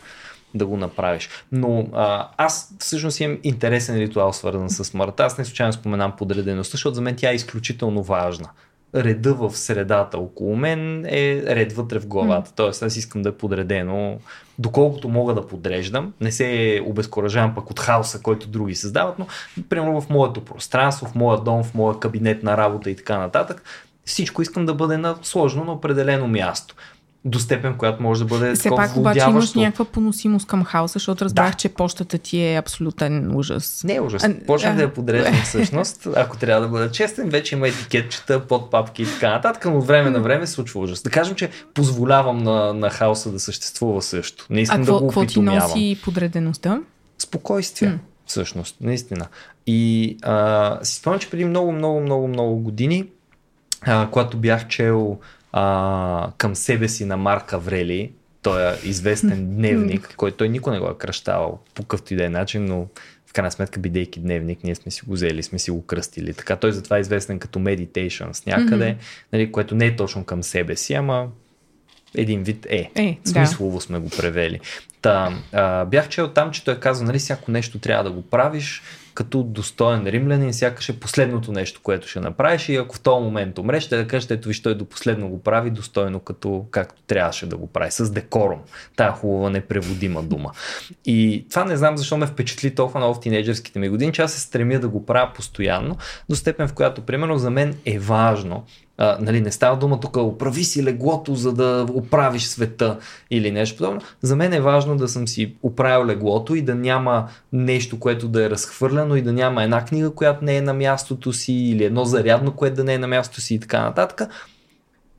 да го направиш. Но а, аз всъщност имам интересен ритуал, свързан с смъртта. Аз не случайно споменам подредеността, защото за мен тя е изключително важна реда в средата около мен е ред вътре в главата. Mm. Тоест аз искам да е подредено доколкото мога да подреждам. Не се обезкуражавам пък от хаоса, който други създават, но примерно в моето пространство, в моя дом, в моя кабинет на работа и така нататък, всичко искам да бъде на, сложно на определено място до степен, която може да бъде Все пак обаче имаш някаква поносимост към хаоса, защото разбрах, да. че почтата ти е абсолютен ужас. Не е ужас. Почнах да я подреждам всъщност. Ако трябва да бъда честен, вече има етикетчета, подпапки и така нататък, но от време на време случва ужас. Да кажем, че позволявам на, на хаоса да съществува също. Не искам а да го какво ти носи подредеността? Спокойствие. М. всъщност, наистина. И а, си спомням, че преди много, много, много, много години, а, когато бях чел а, към себе си на Марк Аврели, той е известен [laughs] дневник, който той никой не го е кръщавал по какъвто и да е начин, но в крайна сметка, бидейки дневник, ние сме си го взели, сме си го кръстили. Така той затова е известен като Meditations някъде, mm-hmm. нали, което не е точно към себе си, ама един вид е. е Смислово да. сме го превели. Та, а, бях чел там, че той казва, нали, всяко нещо трябва да го правиш като достоен римлянин, сякаш е последното нещо, което ще направиш и ако в този момент умреш, ще да кажеш, ето виж, той до последно го прави достойно, като както трябваше да го прави, с декорум. Тая хубава непреводима дума. И това не знам защо ме впечатли толкова много в тинейджерските ми години, че аз се стремя да го правя постоянно, до степен в която, примерно, за мен е важно а, нали, не става дума тук, оправи си леглото, за да оправиш света или нещо подобно. За мен е важно да съм си оправил леглото и да няма нещо, което да е разхвърляно и да няма една книга, която не е на мястото си или едно зарядно, което да не е на мястото си и така нататък.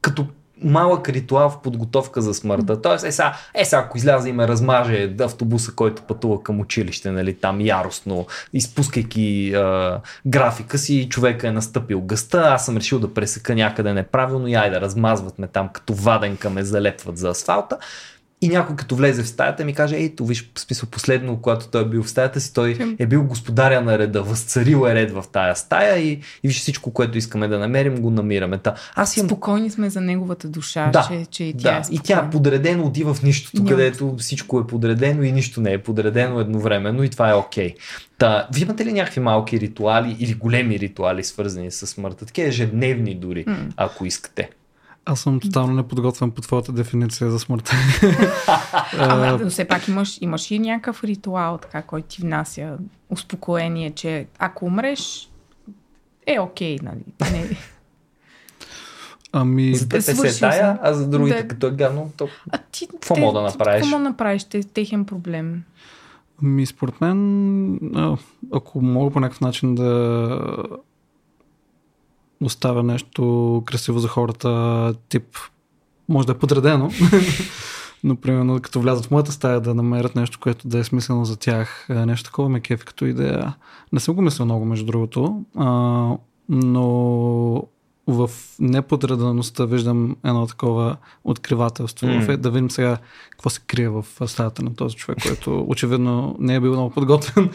Като малък ритуал в подготовка за смъртта. Тоест, е сега, е сега ако изляза и ме размаже автобуса, който пътува към училище, нали, там яростно, изпускайки е, графика си, човека е настъпил гъста, аз съм решил да пресека някъде неправилно и ай да размазват ме там, като ваденка ме залепват за асфалта. И някой като влезе в стаята ми каже, ей, то виж, в смисъл последно, когато той е бил в стаята си, той е бил господаря на реда, възцарил е ред в тая стая и, и виж всичко, което искаме да намерим, го намираме. Та, аз имам... Спокойни сме за неговата душа, да, че, че и тя да. е И тя подредено, отива в нищото, Няма. където всичко е подредено и нищо не е подредено едновременно и това е окей. Okay. Та, вие имате ли някакви малки ритуали или големи ритуали, свързани с смъртта? Такива ежедневни дори, mm. ако искате. Аз съм тотално неподготвен по твоята дефиниция за смъртта. [laughs] Ама все пак имаш, имаш и някакъв ритуал, така, който ти внася успокоение, че ако умреш, е окей, нали? Не... Ами... За те се тая, а за другите, да... като е гадно, то а ти, какво мога да направиш? Какво направиш? Те, техен проблем. Ми, според мен, ако мога по някакъв начин да оставя нещо красиво за хората, тип, може да е подредено, [laughs] но примерно като влязат в моята стая да намерят нещо, което да е смислено за тях, нещо такова ме кефи като идея. Не съм го мислил много, между другото, а, но в неподредеността виждам едно такова откривателство. Mm. Да видим сега какво се крие в стаята на този човек, който очевидно не е бил много подготвен.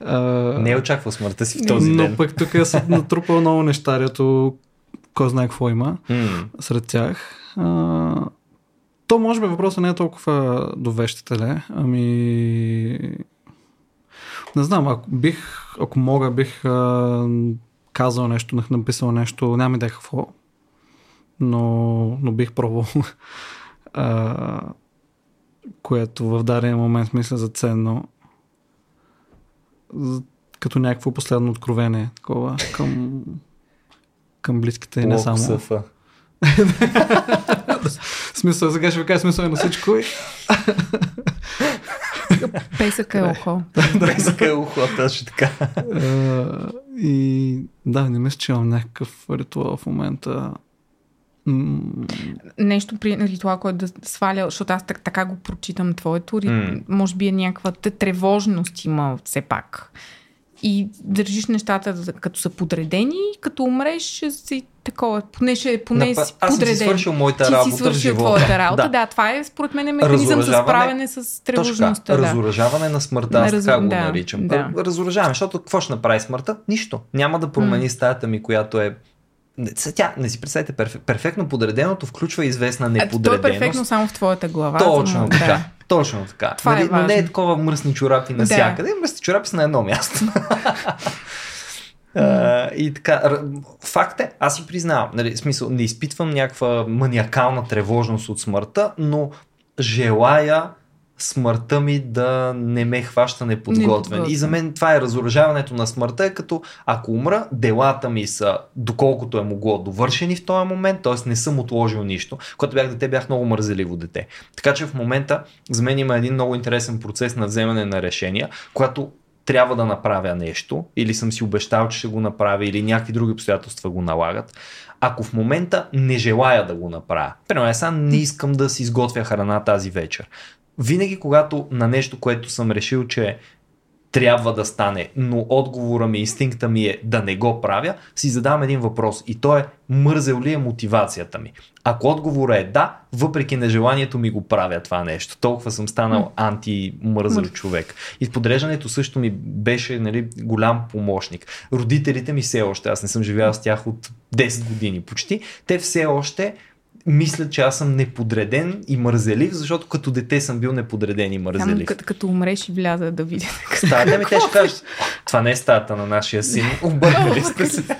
[laughs] не е очаквал смъртта си в този но ден. Но пък тук е натрупал много нещарието, кой знае какво има mm. сред тях. А, то може би въпросът не е толкова до вещите, ами не знам, ако бих, ако мога, бих а, казал нещо, написал нещо, няма идея какво, но, но бих пробвал. [laughs] а, което в даден момент мисля за ценно. Като някакво последно откровение такова към, към близките и не само. Съфа. [laughs] смисъл, сега ще ви кажа смисъл на всичко. Песъка е ухо. [laughs] Песъка е ухо, точно така. И да, не мисля, че имам някакъв ритуал в момента. Нещо при ритуал, който да сваля, защото аз така го прочитам твоето, mm. може би е някаква тревожност има все пак и държиш нещата като са подредени, като умреш си такова, поне, ще, поне Напа, си подреден. Аз си свършил моята работа Ти си свършил твоята работа, да. да. Това е според мен е механизъм за справяне с тревожността. Да. Разоръжаване на смъртта, аз Раз... така го да, наричам. Да. Разоръжаване, защото какво ще направи смъртта? Нищо. Няма да промени mm. стаята ми, която е тя, не си представете, перф, перфектно подреденото включва известна неподреденост. То е перфектно само в твоята глава. Точно така. Да. Точно така. Това нали, е но не е такова мръсни чорапи навсякъде. Да. Мръсни чорапи са на едно място. [laughs] [laughs] Uh, и така, факт е, аз си признавам, нали, смисъл, не изпитвам някаква маниакална тревожност от смъртта, но желая смъртта ми да не ме хваща неподготвен. Не и за мен това е разоръжаването на смъртта, като ако умра, делата ми са доколкото е могло довършени в този момент, т.е. не съм отложил нищо. Когато бях дете, бях много мързеливо дете. Така че в момента за мен има един много интересен процес на вземане на решения, когато трябва да направя нещо, или съм си обещал, че ще го направя, или някакви други обстоятелства го налагат. Ако в момента не желая да го направя, примерно аз не искам да си изготвя храна тази вечер, винаги когато на нещо, което съм решил, че трябва да стане, но отговора ми, инстинкта ми е да не го правя, си задавам един въпрос и то е мързел ли е мотивацията ми. Ако отговорът е да, въпреки нежеланието ми го правя това нещо. Толкова съм станал антимързел човек. И подреждането също ми беше нали, голям помощник. Родителите ми все още, аз не съм живял с тях от 10 години почти, те все още мисля, че аз съм неподреден и мързелив, защото като дете съм бил неподреден и мързелив. Там, като, като умреш и вляза да видя. Стаята ми те ще кажат, това не е стаята на нашия син, [laughs] обърнали сте се.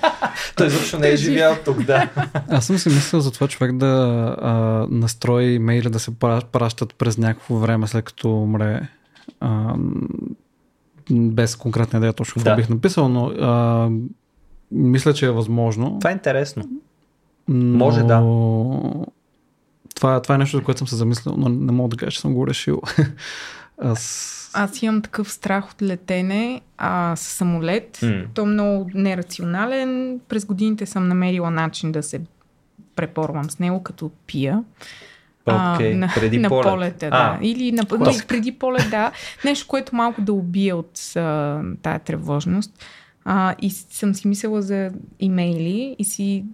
Той изобщо не е живял тук, да. Аз съм си мислил за това човек да а, настрои имейли да се пращат през някакво време след като умре. А, без конкретна идея точно какво да. бих написал, но а, мисля, че е възможно. Това е интересно. Но... Може да. Това, това е нещо, за което съм се замислил, но не мога да кажа, че съм го решил. [laughs] Аз... Аз имам такъв страх от летене а, с самолет. Mm. То е много нерационален. През годините съм намерила начин да се препорвам с него, като пия. Okay. А, на, преди на полет. полета, да. Или на, не, преди полет, да. Нещо, което малко да убие от а, тая тревожност. А, и съм си мислила за имейли и си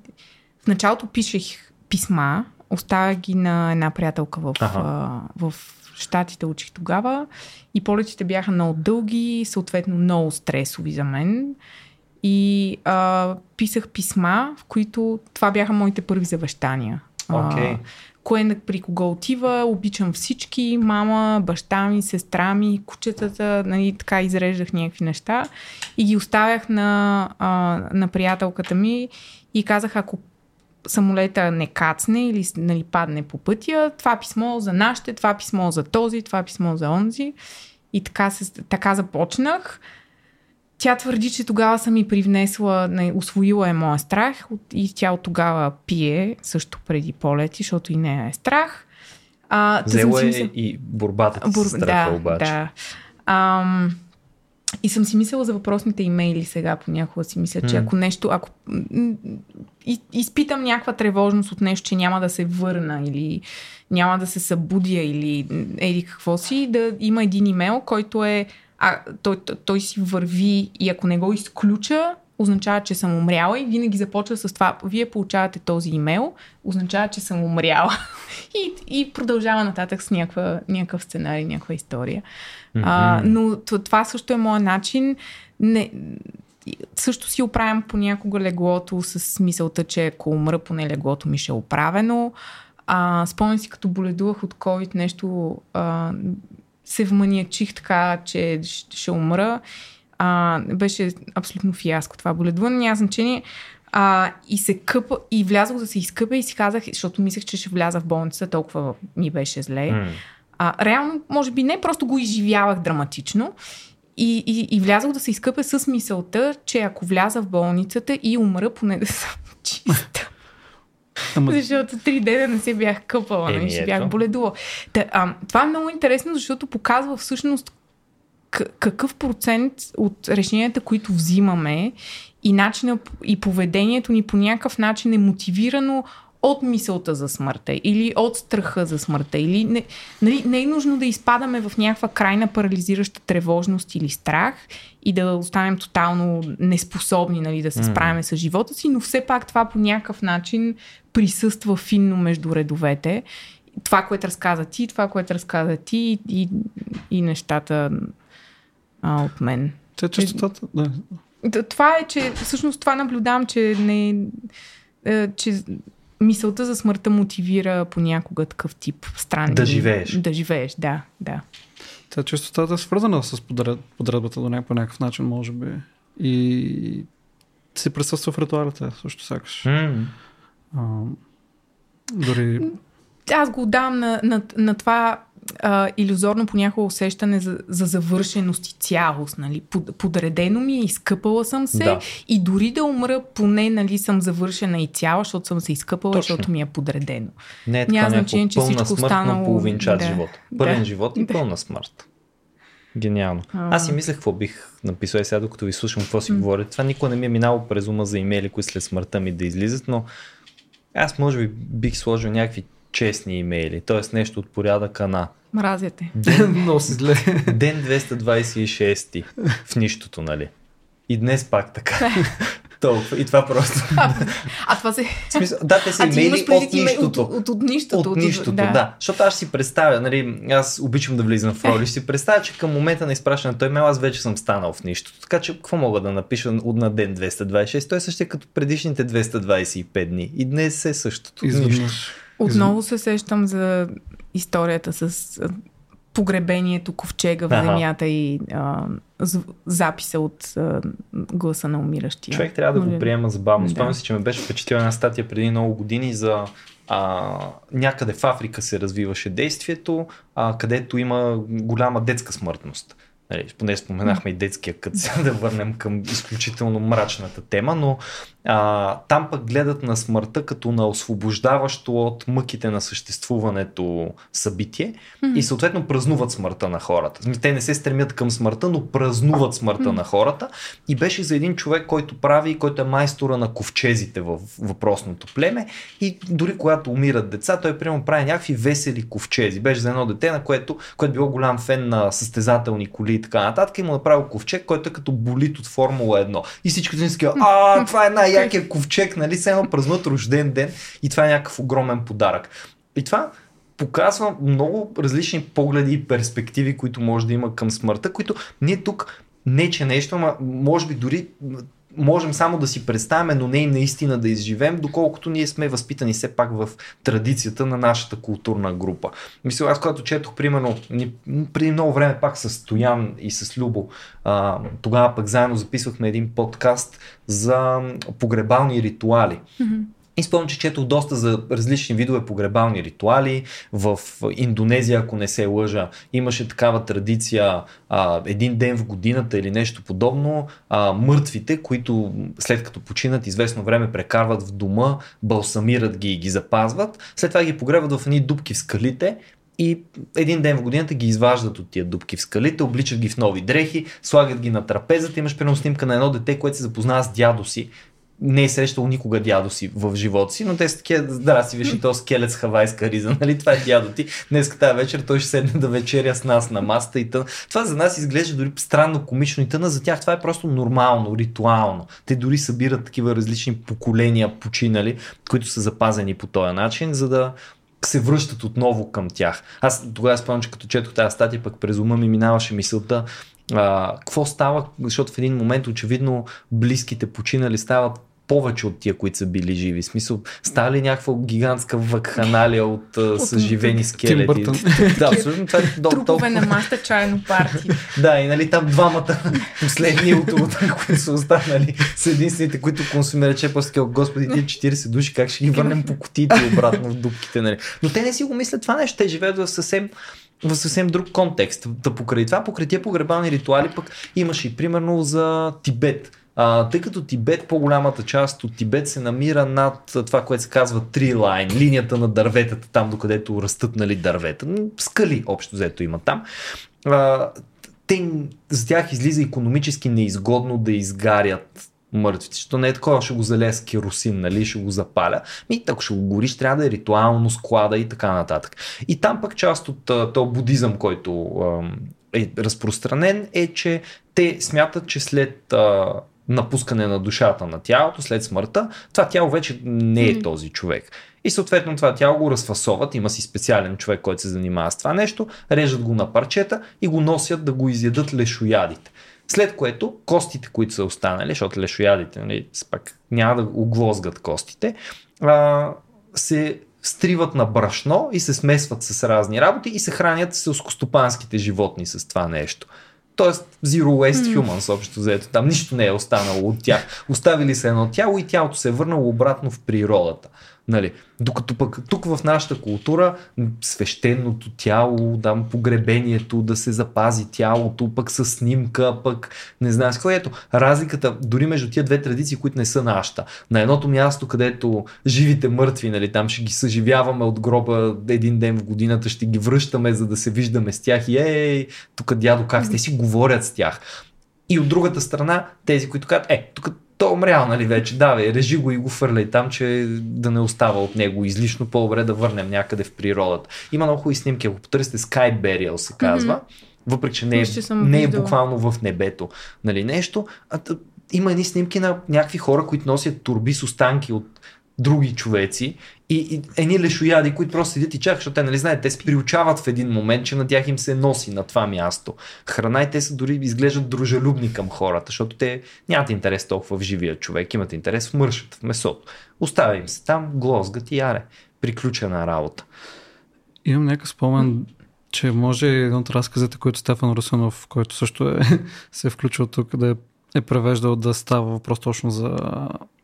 в началото пишех писма, оставях ги на една приятелка в, ага. в Штатите учих тогава и полетите бяха много дълги, съответно много стресови за мен. И а, писах писма, в които това бяха моите първи завещания. Okay. А, кое при кого отива, обичам всички, мама, баща ми, сестра ми, кучетата, нали, така изреждах някакви неща и ги оставях на, а, на приятелката ми и казах, ако самолета не кацне или нали, падне по пътя, това писмо за нашите, това писмо за този, това писмо за онзи. И така, се, така започнах. Тя твърди, че тогава съм и привнесла, не, освоила е моя страх и тя от тогава пие също преди полети, защото и нея е страх. А, Взела е и борбата Бур... с страха да, обаче. Да. Ам, и съм си мислила за въпросните имейли сега, понякога си мисля, че ако нещо, ако изпитам някаква тревожност от нещо, че няма да се върна или няма да се събудя или еди какво си, да има един имейл, който е а, той, той, той си върви и ако не го изключа, означава, че съм умряла и винаги започва с това. Вие получавате този имейл, означава, че съм умряла. [laughs] и, и продължава нататък с някаква, някакъв сценарий, някаква история. Mm-hmm. А, но това също е моят начин. Не, също си оправям понякога леглото с мисълта, че ако умра, поне леглото ми ще е оправено. А, спомням си, като боледувах от COVID нещо, а, се вманиачих така, че ще умра. А, беше абсолютно фиаско това боледуване, няма значение. А, и се къпа, и влязох да се изкъпя и си казах, защото мислех, че ще вляза в болница, толкова ми беше зле. Mm. А, реално, може би не, просто го изживявах драматично. И, и, и влязох да се изкъпя с мисълта, че ако вляза в болницата и умра, поне да съм [laughs] чиста. Ама... Защото три дена не се бях къпала, не се бях боледувала. Та, а, това е много интересно, защото показва всъщност какъв процент от решенията, които взимаме и начина и поведението ни по някакъв начин е мотивирано от мисълта за смъртта или от страха за смъртта. Или не, нали, не е нужно да изпадаме в някаква крайна парализираща тревожност или страх и да останем тотално неспособни нали, да се справяме mm. с живота си, но все пак това по някакъв начин присъства финно между редовете. Това, което разказа ти, това, което разказа ти и, и нещата а, от мен. Те честотата, да. Това е, че всъщност това наблюдавам, че не е, че мисълта за смъртта мотивира понякога такъв тип странни. Да живееш. Да живееш, да, да. Тя честотата е свързана с подред, подредбата до някакъв, някакъв начин, може би. И си присъства в ритуалите, също сякаш. Mm. А, дори... Аз го давам на, на, на това а, иллюзорно понякога усещане за, за завършеност и цялост. Нали? Под, подредено ми е, изкъпала съм се да. и дори да умра, поне нали, съм завършена и цяла, защото съм се изкъпала, Точно. защото ми е подредено. Не е така Няма значение, че всичко смърт, останало... половин час да. живот. Пълен да. живот и да. пълна смърт. Гениално. А... Аз си мислех какво бих написал сега, докато ви слушам какво си mm. говоря. Това никога не ми е минало през ума за имейли, които след смъртта ми да излизат, но аз може би бих сложил някакви честни имейли. Тоест нещо от порядъка на Мразяте. [laughs] Много си зле. ден 226 в нищото, нали? И днес пак така. Толкова. И това просто. А това се... В смисъл, да, те са А имейли от нищото. От, от, от нищото. От нищото, да. да. Защото аз си представя, нали, аз обичам да влизам в роли, си представя, че към момента на изпращане на той имейл аз вече съм станал в нищото. Така че какво мога да напиша от на ден 226? Той е същия като предишните 225 дни. И днес е същото. Нищо. Изведнъж. Отново се сещам за историята с погребението, ковчега в земята и а, записа от а, гласа на умиращия. Човек трябва да го Нали? приема забавно. Да. Спомням си, че ме беше впечатлила една статия преди много години за а, някъде в Африка се развиваше действието, а, където има голяма детска смъртност. Нали, поне споменахме и детския кът, [laughs] сега да върнем към изключително мрачната тема, но а, там пък гледат на смъртта като на освобождаващо от мъките на съществуването събитие и съответно празнуват смъртта на хората. Те не се стремят към смъртта, но празнуват смъртта на хората и беше за един човек, който прави, който е майстора на ковчезите в въпросното племе и дори когато умират деца, той примерно прави някакви весели ковчези. Беше за едно дете, на което, което било голям фен на състезателни коли и така нататък и му направил ковчег, който е като болит от Формула 1. И всички си а, това е най-якия ковчег, нали, все едно празнуват рожден ден и това е някакъв огромен подарък. И това показва много различни погледи и перспективи, които може да има към смъртта, които ние тук не че нещо, ама може би дори можем само да си представяме, но не и наистина да изживеем, доколкото ние сме възпитани все пак в традицията на нашата културна група. Мисля, аз когато четох, примерно, преди много време пак с Стоян и с Любо, а, тогава пък заедно записвахме един подкаст за погребални ритуали. И спомням, че четох доста за различни видове погребални ритуали. В Индонезия, ако не се лъжа, имаше такава традиция а, един ден в годината или нещо подобно. А, мъртвите, които след като починат известно време прекарват в дома, балсамират ги и ги запазват. След това ги погребват в едни дубки в скалите и един ден в годината ги изваждат от тия дубки в скалите, обличат ги в нови дрехи, слагат ги на трапезата. Имаш примерно снимка на едно дете, което се запознава с дядо си, не е срещал никога дядо си в живота си, но те са такива, здрасти, виж и то скелет с хавайска риза, [laughs] нали? Това е дядо ти. Днес тази вечер той ще седне да вечеря с нас на маста и тъна. Това за нас изглежда дори странно, комично и тъна, за тях това е просто нормално, ритуално. Те дори събират такива различни поколения починали, които са запазени по този начин, за да се връщат отново към тях. Аз тогава спомням, че като четох тази статия, пък през ума ми минаваше мисълта, а, какво става, защото в един момент очевидно близките починали стават повече от тия, които са били живи. В смисъл, става ли някаква гигантска вакханалия от съживени скелети? Да, абсолютно. Това е до, Трупове толкова... на маста чайно парти. [laughs] Да, и нали там двамата последни от от- които са останали, са единствените, които консумират че после господи, тия 40 души, как ще ги върнем по кутиите обратно в дупките, нали? Но те не си го мислят това нещо, те живеят в съвсем в съвсем друг контекст. Да покрай това, покрай тия погребални ритуали пък имаше и примерно за Тибет. А, тъй като Тибет, по-голямата част от Тибет се намира над това, което се казва три лайн, линията на дърветата, там докъдето растат нали, дървета. Скали общо взето има там. А, те, за тях излиза економически неизгодно да изгарят мъртвите, защото не е такова, ще го залея с керосин, нали, ще го запаля. Ми, ако ще го гориш, трябва да е ритуално склада и така нататък. И там пък част от този будизъм, който е разпространен, е, че те смятат, че след а, напускане на душата на тялото, след смъртта, това тяло вече не е този човек. И съответно това тяло го разфасоват, има си специален човек, който се занимава с това нещо, режат го на парчета и го носят да го изядат лешоядите. След което костите, които са останали, защото лешоядите нали, пак няма да оглозгат костите, а, се стриват на брашно и се смесват с разни работи и се хранят селскостопанските животни с това нещо. Тоест Zero Waste Humans, общо взето. Там нищо не е останало от тях. Оставили се едно тяло и тялото се е върнало обратно в природата. Нали? Докато пък тук в нашата култура свещеното тяло, там погребението, да се запази тялото, пък с снимка, пък не знам с какво. Ето, разликата дори между тия две традиции, които не са нашата. На едното място, където живите мъртви, нали, там ще ги съживяваме от гроба един ден в годината, ще ги връщаме, за да се виждаме с тях и ей, тук дядо как сте си говорят с тях. И от другата страна, тези, които казват, е, тук то е умрял, нали вече, давай, режи го и го фърляй там, че да не остава от него. Излишно, по-добре да върнем някъде в природата. Има много хубави снимки, ако потърсите Sky Burial се казва, mm-hmm. въпреки че не е, не е буквално в небето, нали нещо, а, има едни снимки на някакви хора, които носят турби с останки от други човеци и, и едни лешояди, които просто седят и чакат, защото те, нали знаете, те се приучават в един момент, че на тях им се носи на това място. Храна и те са дори изглеждат дружелюбни към хората, защото те нямат интерес толкова в живия човек, имат интерес в мършата, в месото. Оставя им се там, глозгат и яре. Приключена работа. Имам някакъв спомен, че може един от разказите, които Стефан Русанов, който също е, [laughs] се е включил тук, да е, е превеждал да става въпрос точно за...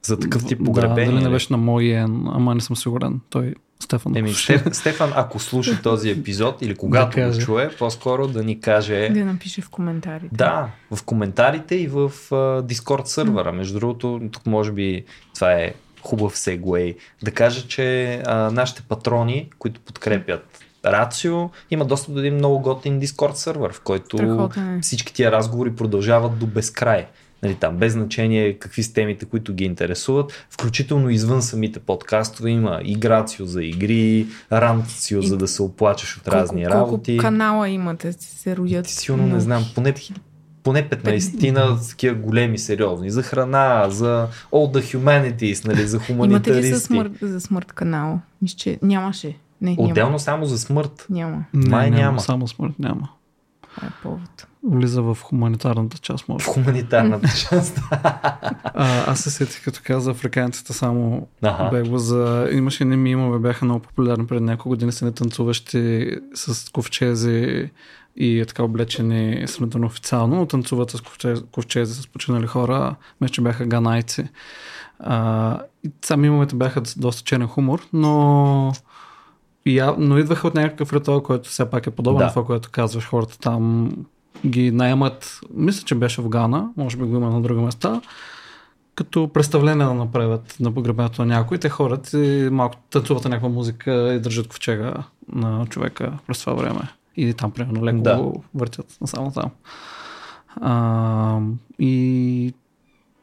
За такъв тип Да, погребение. дали не беше на мой ен, ама не съм сигурен. Той, Стефан. Еми, [laughs] Стеф, Стефан, ако слуша този епизод или когато Да го чуе, по-скоро да ни каже Да напише в коментарите. Да, в коментарите и в uh, Discord сървъра. Между другото, тук може би това е хубав сегуей. Да кажа, че а, нашите патрони, които подкрепят Рацио, има достъп до един много готин Discord сървър, в който Страхотен е. всички тия разговори продължават до безкрай. Нали, там, без значение какви са темите, които ги интересуват, включително извън самите подкастове има и Грацио за игри, Ранцио И за да се оплачеш от разни колко, работи. Колко канала имате, се родят? Ти сигурно не знам, поне, поне 15-тина такива големи, сериозни. За храна, за all the humanities, нали, за Имате ли хуманитаристи. за смърт, за смърт канал? Мисля, че нямаше. Не, няма. Отделно само за смърт. Няма. Не, Май няма, няма. Само смърт няма. Това е повод. Влиза в хуманитарната част, В може. хуманитарната част. А, аз се сетих, като каза африканците само Аха. бегло за... Имаше не мимове, бяха много популярни преди няколко години са не танцуващи с ковчези и е така облечени сравнително официално, но танцуват с ковчези, ковчези с починали хора. Мисля, че бяха ганайци. А, и сами мимовете бяха доста черен хумор, но я, но идваха от някакъв ритуал, който все пак е подобен Да. на това, което казваш. Хората там ги наемат, мисля, че беше в Гана, може би го има на други места, като представление да направят на погребението на някой. Те хорат и малко танцуват на някаква музика и държат ковчега на човека през това време. И там, примерно, леко Да. го въртят насам там. А, и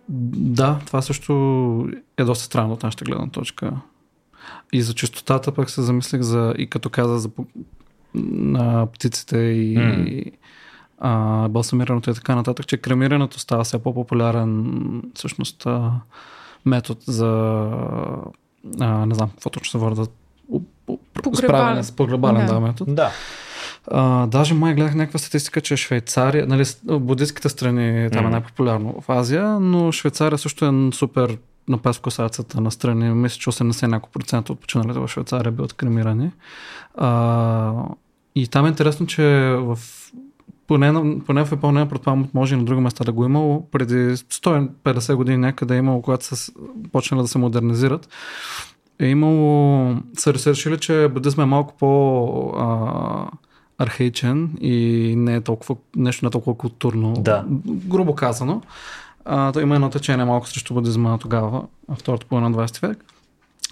да, това също е доста странно от нашата гледна точка. И за чистотата пък се замислих за, и като каза за на птиците и М. а, балсамирането и така нататък, че кремирането става все по-популярен всъщност а, метод за а, не знам какво точно се води справяне с погребален Да. да, метод. да. А, даже май гледах някаква статистика, че Швейцария, нали, буддистските страни там е най-популярно в Азия, но Швейцария също е супер на пес в косацата на страни. Мисля, че 80 няколко процента от починалите в Швейцария биват кремирани. А, и там е интересно, че в поне, поне в Япония, предполагам, може и на други места да го е имало, преди 150 години някъде е имало, когато са почнали да се модернизират, е имало, са решили, че буддизма е малко по а, архаичен и не е толкова, нещо не е толкова културно, Да. грубо казано. А, то има едно течение малко срещу буддизма тогава, втората половина на 20 век.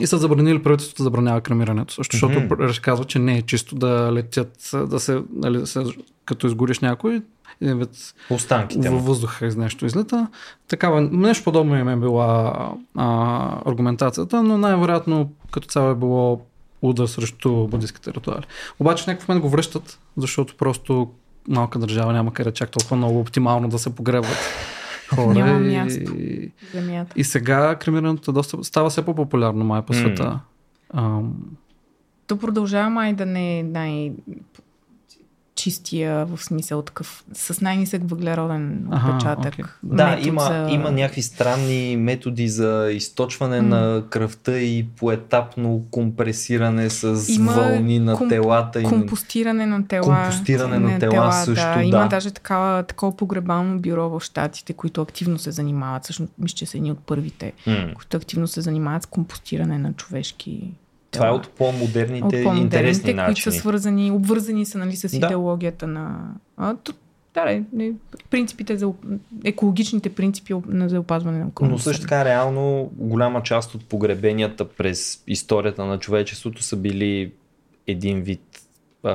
И са забранили правителството забранява кремирането също, защото mm-hmm. казва, че не е чисто да летят, да се, нали, се като изгориш някой, един вид Останките във въздуха из нещо излита. Такава, нещо подобно им е била а, аргументацията, но най-вероятно като цяло е било удар срещу буддийските ритуали. Обаче в някакъв момент го връщат, защото просто малка държава няма къде чак толкова много оптимално да се погребват хора. Няма и, място. Земята. и сега кремирането доста, става все по-популярно май по света. Ам, То продължава май да не е най- чистия в смисъл такъв, с най-нисък въглероден отпечатък. окей. Да, метод има, за- има някакви странни методи за източване М. на кръвта и поетапно компресиране с Има вълни на комп- телата. И на- Компостиране на тела. Компостиране на тела също, да. Има даже такава, такова погребално бюро в Штатите, които активно се занимават. Всъщност, мисля, че са едни от първите, М. които активно се занимават с компостиране на човешки Това е от по-модерните, от интересни по-модерните, които начини. са свързани, обвързани са нали, с Да. идеологията на... А, да, не, не, принципите за екологичните принципи на за опазване на околната Но също така, реално, голяма част от погребенията през историята на човечеството са били един вид а,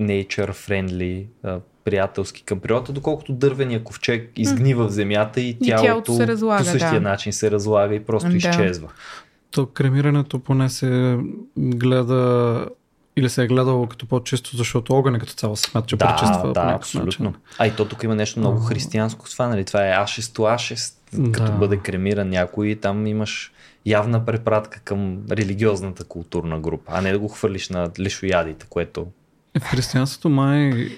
nature friendly, а, приятелски към природата, доколкото дървения ковчег изгнива в земята и, И тялото, тялото се разлага, по същия да. начин се разлага и просто Да. изчезва. То кремирането поне се гледа или се е гледало като по-чисто, защото огъня като цяло се смята, че Да, пречиства да, абсолютно. начин. А и то тук има нещо много християнско с това, нали? Това е ашесто ашест, като Да. бъде кремиран някой там имаш явна препратка към религиозната културна група, а не да го хвърлиш на лешоядите, което... Е, В християнството май...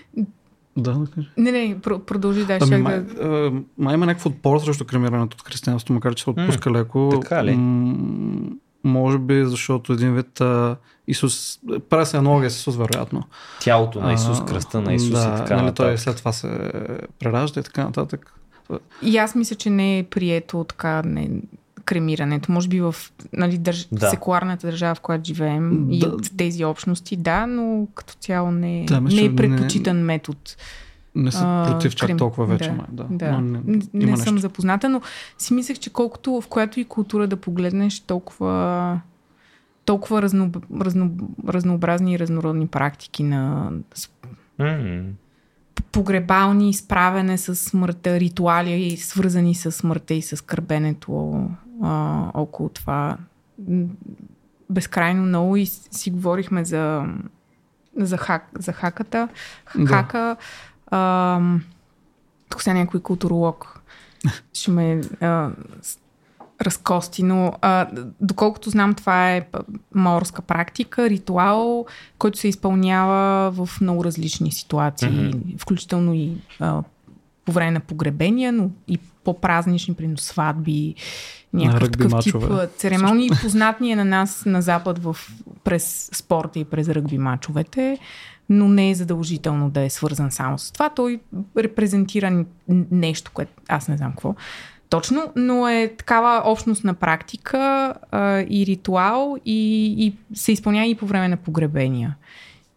Да, да кажа. Не, не, про- продължи да Ами, ще май, да... а, май има някакво отпор срещу кремирането от християнството, макар че се отпуска леко. така ли? М- може би, защото един вид а, Исус, прави се аналогия с Исус, вероятно. Тялото на Исус, А, кръста на Исус да, и така нали, нататък. Той след това се преражда и така нататък. И аз мисля, че не е прието така не, кремирането. Може би в нали, държ... Да. секуларната държава, в която живеем и Да. от тези общности, да, но като цяло не, Да, не е не- предпочитан метод. Не са против чак крем- толкова вече, да, май. Да. Да. Но не не, не съм запозната, но си мислех, че колкото в която и култура да погледнеш, толкова толкова разно, разно, разнообразни и разнородни практики на М, погребални, справяне с смъртта, ритуали, свързани с смъртта и с кърбенето а, около това. Безкрайно много и си говорихме за, за, хак, за хаката. Да. Хака. А, тук сега някой културолог [laughs] ще ме а, разкости, но а, доколкото знам, това е морска практика, ритуал, който се изпълнява в много различни ситуации, Мгм. включително и а, по време на погребения, но и по-празнични, примерно сватби, някакъв такъв тип мачове. церемонии. Познат ни е на нас на Запад в, през спорта и през ръгби мачовете, но не е задължително да е свързан само с това. Той репрезентира нещо, което аз не знам какво точно, но е такава общностна практика а, и ритуал и, и се изпълнява и по време на погребения.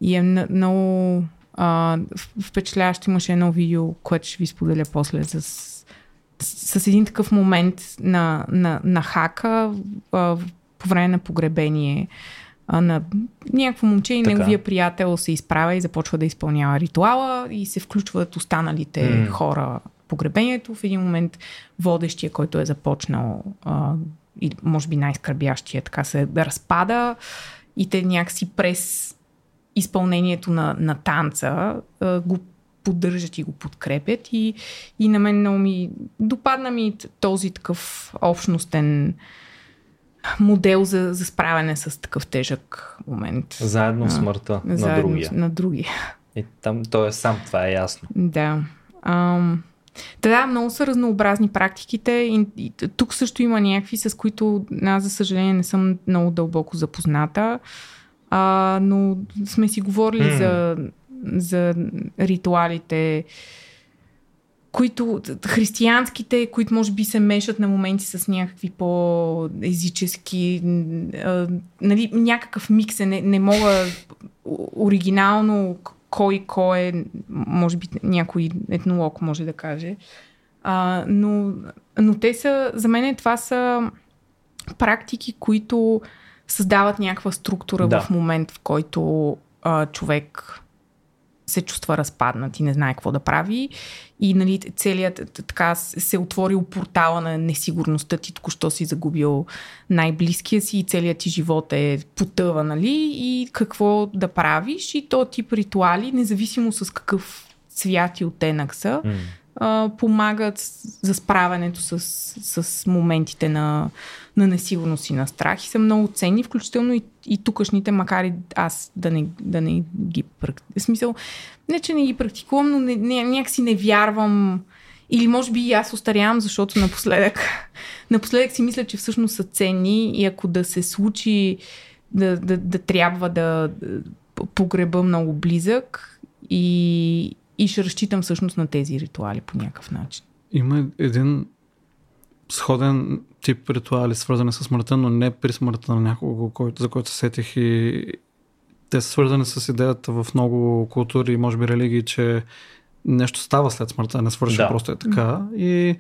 И е много а, впечатляващо. Имаше едно видео, което ще ви споделя после с, с, един такъв момент на, на, на хака а, по време на погребение а, на някакво момче и Така. неговия приятел се изправя и започва да изпълнява ритуала и се включват останалите М. хора погребението. В един момент водещия, който е започнал а, и може би най-скърбящия, така се да разпада и те някакси през изпълнението на, на танца а, го поддържат и го подкрепят и, и на мен много ми допадна ми този такъв общностен модел за, за справяне с такъв тежък момент. Заедно А, смъртта на Заедно другия. На другия. И там той е сам, това е ясно. Да. Ам, та да, много са разнообразни практиките. И, и, тук също има някакви, с които аз, за съжаление, не съм много дълбоко запозната. А, но сме си говорили М. за, за ритуалите, които християнските, които може би се мешат на моменти с някакви по-езически, а, нали, някакъв микс е, не, не мога оригинално кой кой е, може би някой етнолог може да каже. А, но, но те са, за мен това са практики, които създават някаква структура Да. в момент, в който а, човек се чувства разпаднат и не знае какво да прави. И нали, целият така се отворил портала на несигурността ти, току-що си загубил най-близкия си и целият ти живот е потъва, нали? И какво да правиш и то тип ритуали, независимо с какъв цвят и оттенък са, М. помагат за справянето с, с моментите на, на несигурност и на страх и са много ценни, включително и, и тукашните, макар и аз да не, да не ги практикувам. Смисъл, не че не ги практикувам, но не, не, някакси не вярвам или може би и аз остарявам, защото напоследък, [laughs] напоследък си мисля, че всъщност са ценни и ако да се случи да, да, да трябва да погреба много близък и, и ще разчитам всъщност на тези ритуали по някакъв начин. Има един сходен тип ритуали, свързани с смъртта, но не при смъртта на някого, който, за който се сетих и те са свързани с идеята в много култури и може би религии, че нещо става след смъртта, не свърши, Да. да. просто е така. И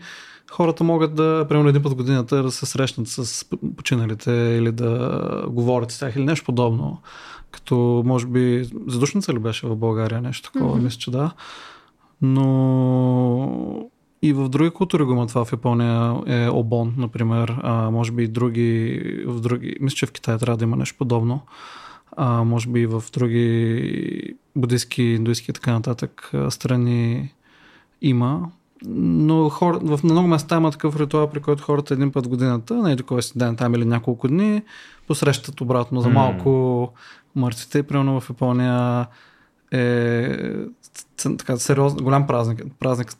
хората могат да, примерно един път в годината, да се срещнат с починалите или да говорят с тях или нещо подобно. Като, може би, задушница ли беше в България нещо такова? Мгм. Мисля, че да. Но и в други култури го има това в Япония е обон, например. А, може би и други, в други, мисля, че в Китай трябва да има нещо подобно. А, може би и в други буддийски, индуистки и така нататък страни има. Но хора, в много места има такъв ритуал, при който хората един път в годината, не е до кой си ден там или няколко дни, посрещат обратно за малко. Мъртвите. Примерно в Япония е така, сериозно, голям празник, празник,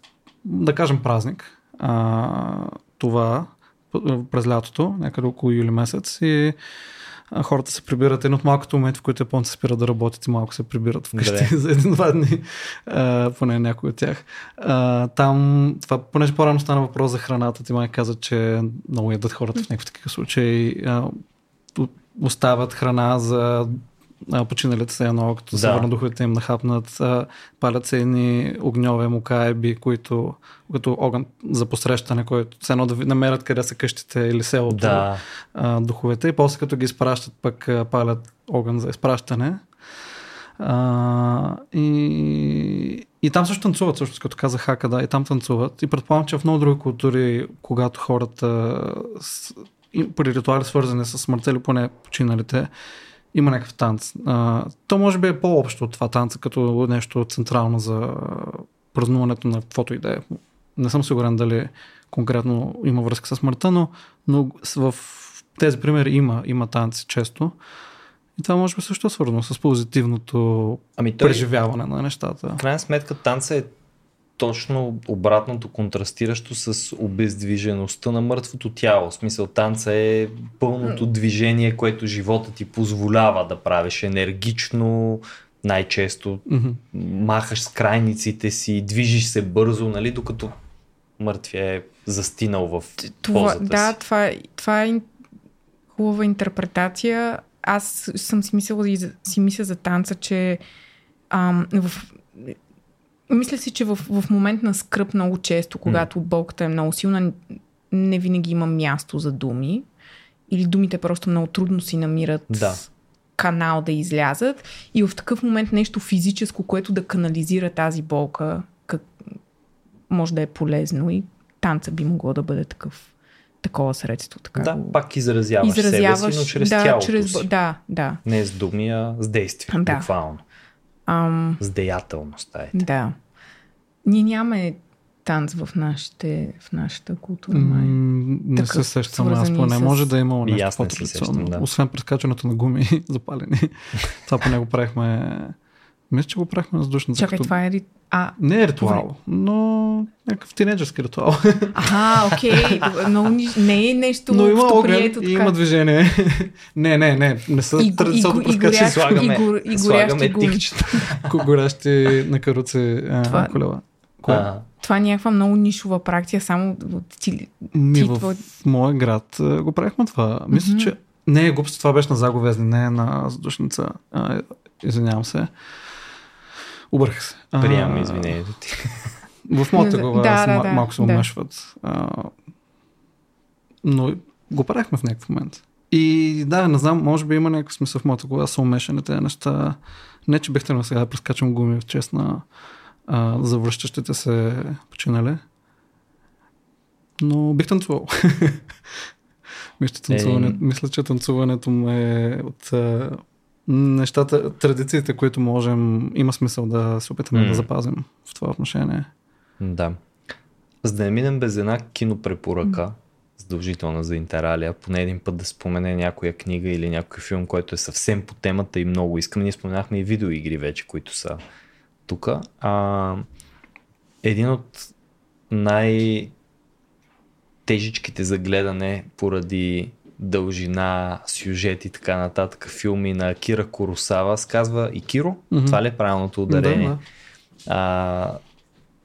да кажем празник, а, това през лятото, някъде около юли месец и хората се прибират. Един от малкото моменти, в които японци спират да работят и малко се прибират вкъщи [laughs] за един-два дни, а, поне някой от тях. А, там, това, понеже по-рано стана въпрос за храната, ти май каза, че много ядат хората в някакви такива случаи. А, оставят храна за починалите се едно, като да. върна духовете им нахапнат, палят се едни огньове мукаеби, които като огън за посрещане, който се едно да намерят къде са къщите или селото да. духовете и после като ги изпращат пък палят огън за изпращане. А, и, и там също танцуват, също като казах Хака, да, и там танцуват. И предполагам, че в много други култури, когато хората с, при ритуали свързани с смъртта или поне починалите, има някакъв танц. А, то може би е по-общо от това танца, като нещо централно за празнуването на каквото и да е. Не съм сигурен дали конкретно има връзка с смъртта, но, но в тези примери има, има танци често. И това може би също е свързано с позитивното ами той, преживяване на нещата. В крайна сметка танца е точно обратното, контрастиращо с обездвижеността на мъртвото тяло. В смисъл танца е пълното движение, което живота ти позволява да правиш енергично, най-често mm-hmm. махаш с крайниците си, движиш се бързо, нали, докато мъртвия е застинал в това, позата Да, си. това, това е хубава интерпретация. Аз съм си мислила и си мисля за танца, че ам, в мисля си, че в, в момент на скръп много често, когато mm. болката е много силна, не винаги има място за думи. Или думите просто много трудно си намират да. канал да излязат. И в такъв момент нещо физическо, което да канализира тази болка, как, може да е полезно и танца би могло да бъде такъв такова средство. Така да, го... пак изразяваш, изразяваш себе си, но чрез да, тялото чрез... си. Да, да. Не с думи, а с действие, да. буквално. Ам... С деятелност. Е. Да. Ние нямаме танц в, нашите, в нашата култура. Май. не Такъв, се сещам, аз поне с... може да има нещо по-традиционно. Да. Освен прескачането на гуми [laughs] запалени. това по него правихме мисля, че го правихме на въздушната. Чакай, като... това е... А, не е ритуал, но някакъв тинейджърски ритуал. [laughs] Ага, окей. Но не е нещо Но има огън и има движение. [laughs] не, не, не. Не са и, традиционно прескачи. Слагаме, и, и слагаме тикчета. [laughs] горящи на каруци това... колела. А. Това е някаква много нишова практика, само ти, ти в, в моя град го правихме това. Мисля, mm-hmm. че не е глупост, това беше на заговезни, не е на задушница. А, извинявам се. Обърках се. Приемам извинението ти. В моята глава да, да, да, малко се умешват. Да. но го правихме в някакъв момент. И да, не знам, може би има някакъв смисъл в моята глава са умешани тези неща. Не, че бих тръгнал сега да прескачам гуми в чест на а, завръщащите се починали. Но бих танцувал. [laughs] мисля, танцуване, е... мисля, че танцуването ме от нещата, традициите, които можем, има смисъл да се опитаме mm. да запазим в това отношение. Да. За да не минем без една кинопрепоръка, mm. задължителна за Интералия, поне един път да спомене някоя книга или някой филм, който е съвсем по темата и много искам. Ние споменахме и видеоигри вече, които са тук. А, един от най- тежичките за гледане поради дължина, сюжет и така нататък филми на Кира Коросава. Се казва Икиро. Mm-hmm. Това ли е правилното ударение? Да, да. А,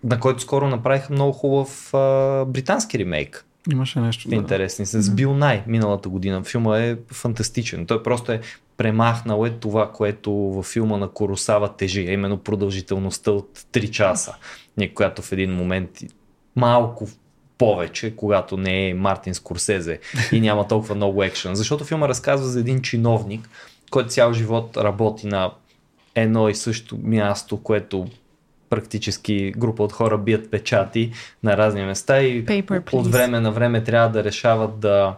на който скоро направиха много хубав а, британски ремейк. Имаше нещо. Да. Интересни. С Бил Най миналата година. Филма е фантастичен. Той просто е премахнал е това, което във филма на Коросава тежи, а именно продължителността от 3 часа, която в един момент малко повече, когато не е Мартин Скорсезе и няма толкова много екшен. Защото филма разказва за един чиновник, който цял живот работи на едно и също място, което практически група от хора бият печати на разни места и Paper, от време на време трябва да решават да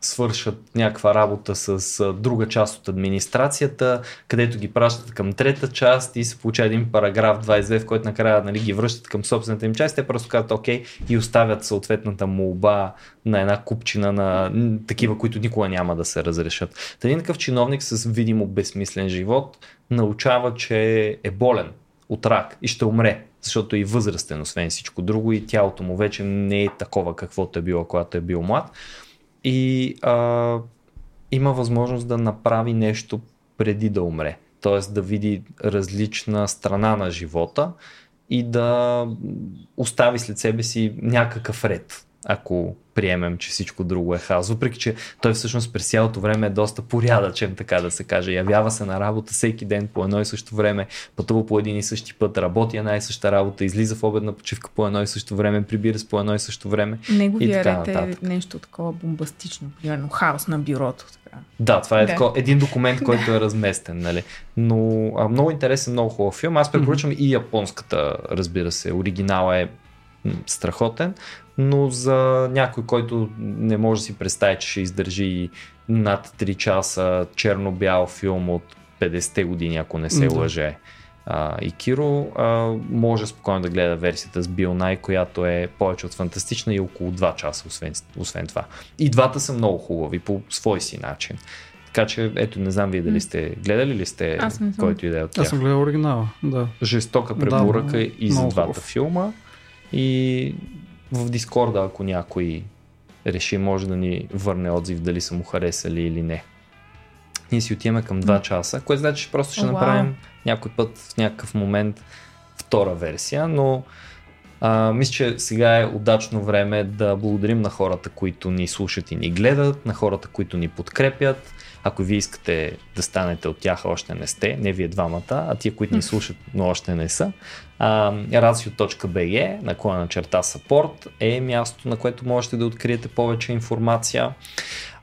свършат някаква работа с друга част от администрацията, където ги пращат към трета част и се получава един параграф 22, в който накрая нали, ги връщат към собствената им част. Те просто казват окей и оставят съответната молба на една купчина на такива, които никога няма да се разрешат. Та един такъв чиновник с видимо безсмислен живот научава, че е болен от рак и ще умре, защото е и възрастен, освен всичко друго и тялото му вече не е такова, каквото е било, когато е бил млад и а, има възможност да направи нещо преди да умре. Т.е. да види различна страна на живота и да остави след себе си някакъв ред, ако приемем, че всичко друго е хаос. Въпреки, че той всъщност през цялото време е доста порядъчен, така да се каже. Явява се на работа всеки ден по едно и също време, пътува по един и същи път, работи една и съща работа, излиза в обедна почивка по едно и също време, прибира се по едно и също време. Неговия ред е нещо такова бомбастично. Примерно хаос на бюрото. Така. Да, това е Да. да. един документ, [laughs] който е разместен. Нали? Но а, много интересен, много хубав филм. Аз препоръчвам и японската, разбира се. Оригинала е страхотен, но за някой, който не може да си представи, че ще издържи над 3 часа черно-бял филм от 50-те години, ако не се Да. лъже. А, и Киро а, може спокойно да гледа версията с Бил Най, която е повече от фантастична и около 2 часа, освен, освен това. И двата са много хубави по свой си начин. Така че, ето, не знам вие дали сте гледали ли сте Аз не съм. който и да е от Аз тях. съм гледал оригинала, да. Жестока препоръка Да, и за двата хубав. филма. И в Дискорда, ако някой реши, може да ни върне отзив дали са му харесали или не. Ние си отиваме към 2 часа, което значи, че просто ще О, направим някой път в някакъв момент втора версия, но а, мисля, че сега е удачно време да благодарим на хората, които ни слушат и ни гледат, на хората, които ни подкрепят. Ако вие искате да станете от тях, още не сте, не вие двамата, а тия, които ни слушат, но още не са. А, radio.bg, наклона на черта support е място, на което можете да откриете повече информация.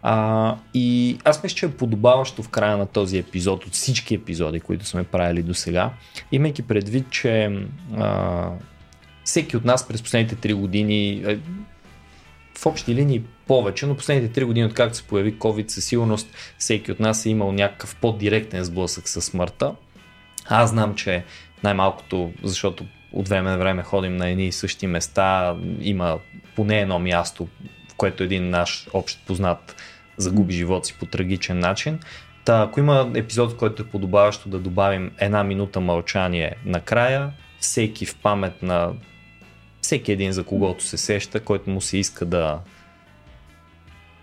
А, и аз мисля, че е подобаващо в края на този епизод, от всички епизоди, които сме правили до сега, имайки предвид, че а, всеки от нас през последните 3 години, в общи линии повече, но последните 3 години, откакто се появи COVID, със сигурност всеки от нас е имал някакъв по-директен сблъсък с смъртта. Аз знам, че най-малкото, защото от време на време ходим на едни и същи места, има поне едно място, в което един наш общ познат загуби живота си по трагичен начин. Та, ако има епизод, който е подобаващо да добавим една минута мълчание накрая, всеки в памет на всеки един за когото се сеща, който му се иска да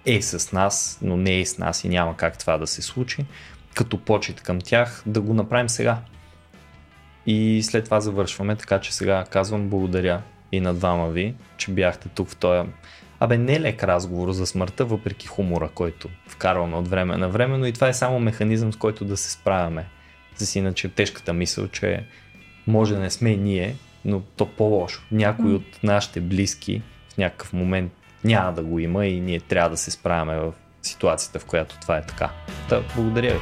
е с нас, но не е с нас и няма как това да се случи, като почет към тях, да го направим сега. И след това завършваме, така че сега казвам благодаря и на двама ви, че бяхте тук в този Абе, не лек разговор за смъртта, въпреки хумора, който вкарваме от време на време, но и това е само механизъм, с който да се справяме. С иначе тежката мисъл, че може да не сме ние, но то по-лошо. Някой от нашите близки в някакъв момент няма да го има и ние трябва да се справяме в ситуацията, в която това е така. Та, благодаря ви.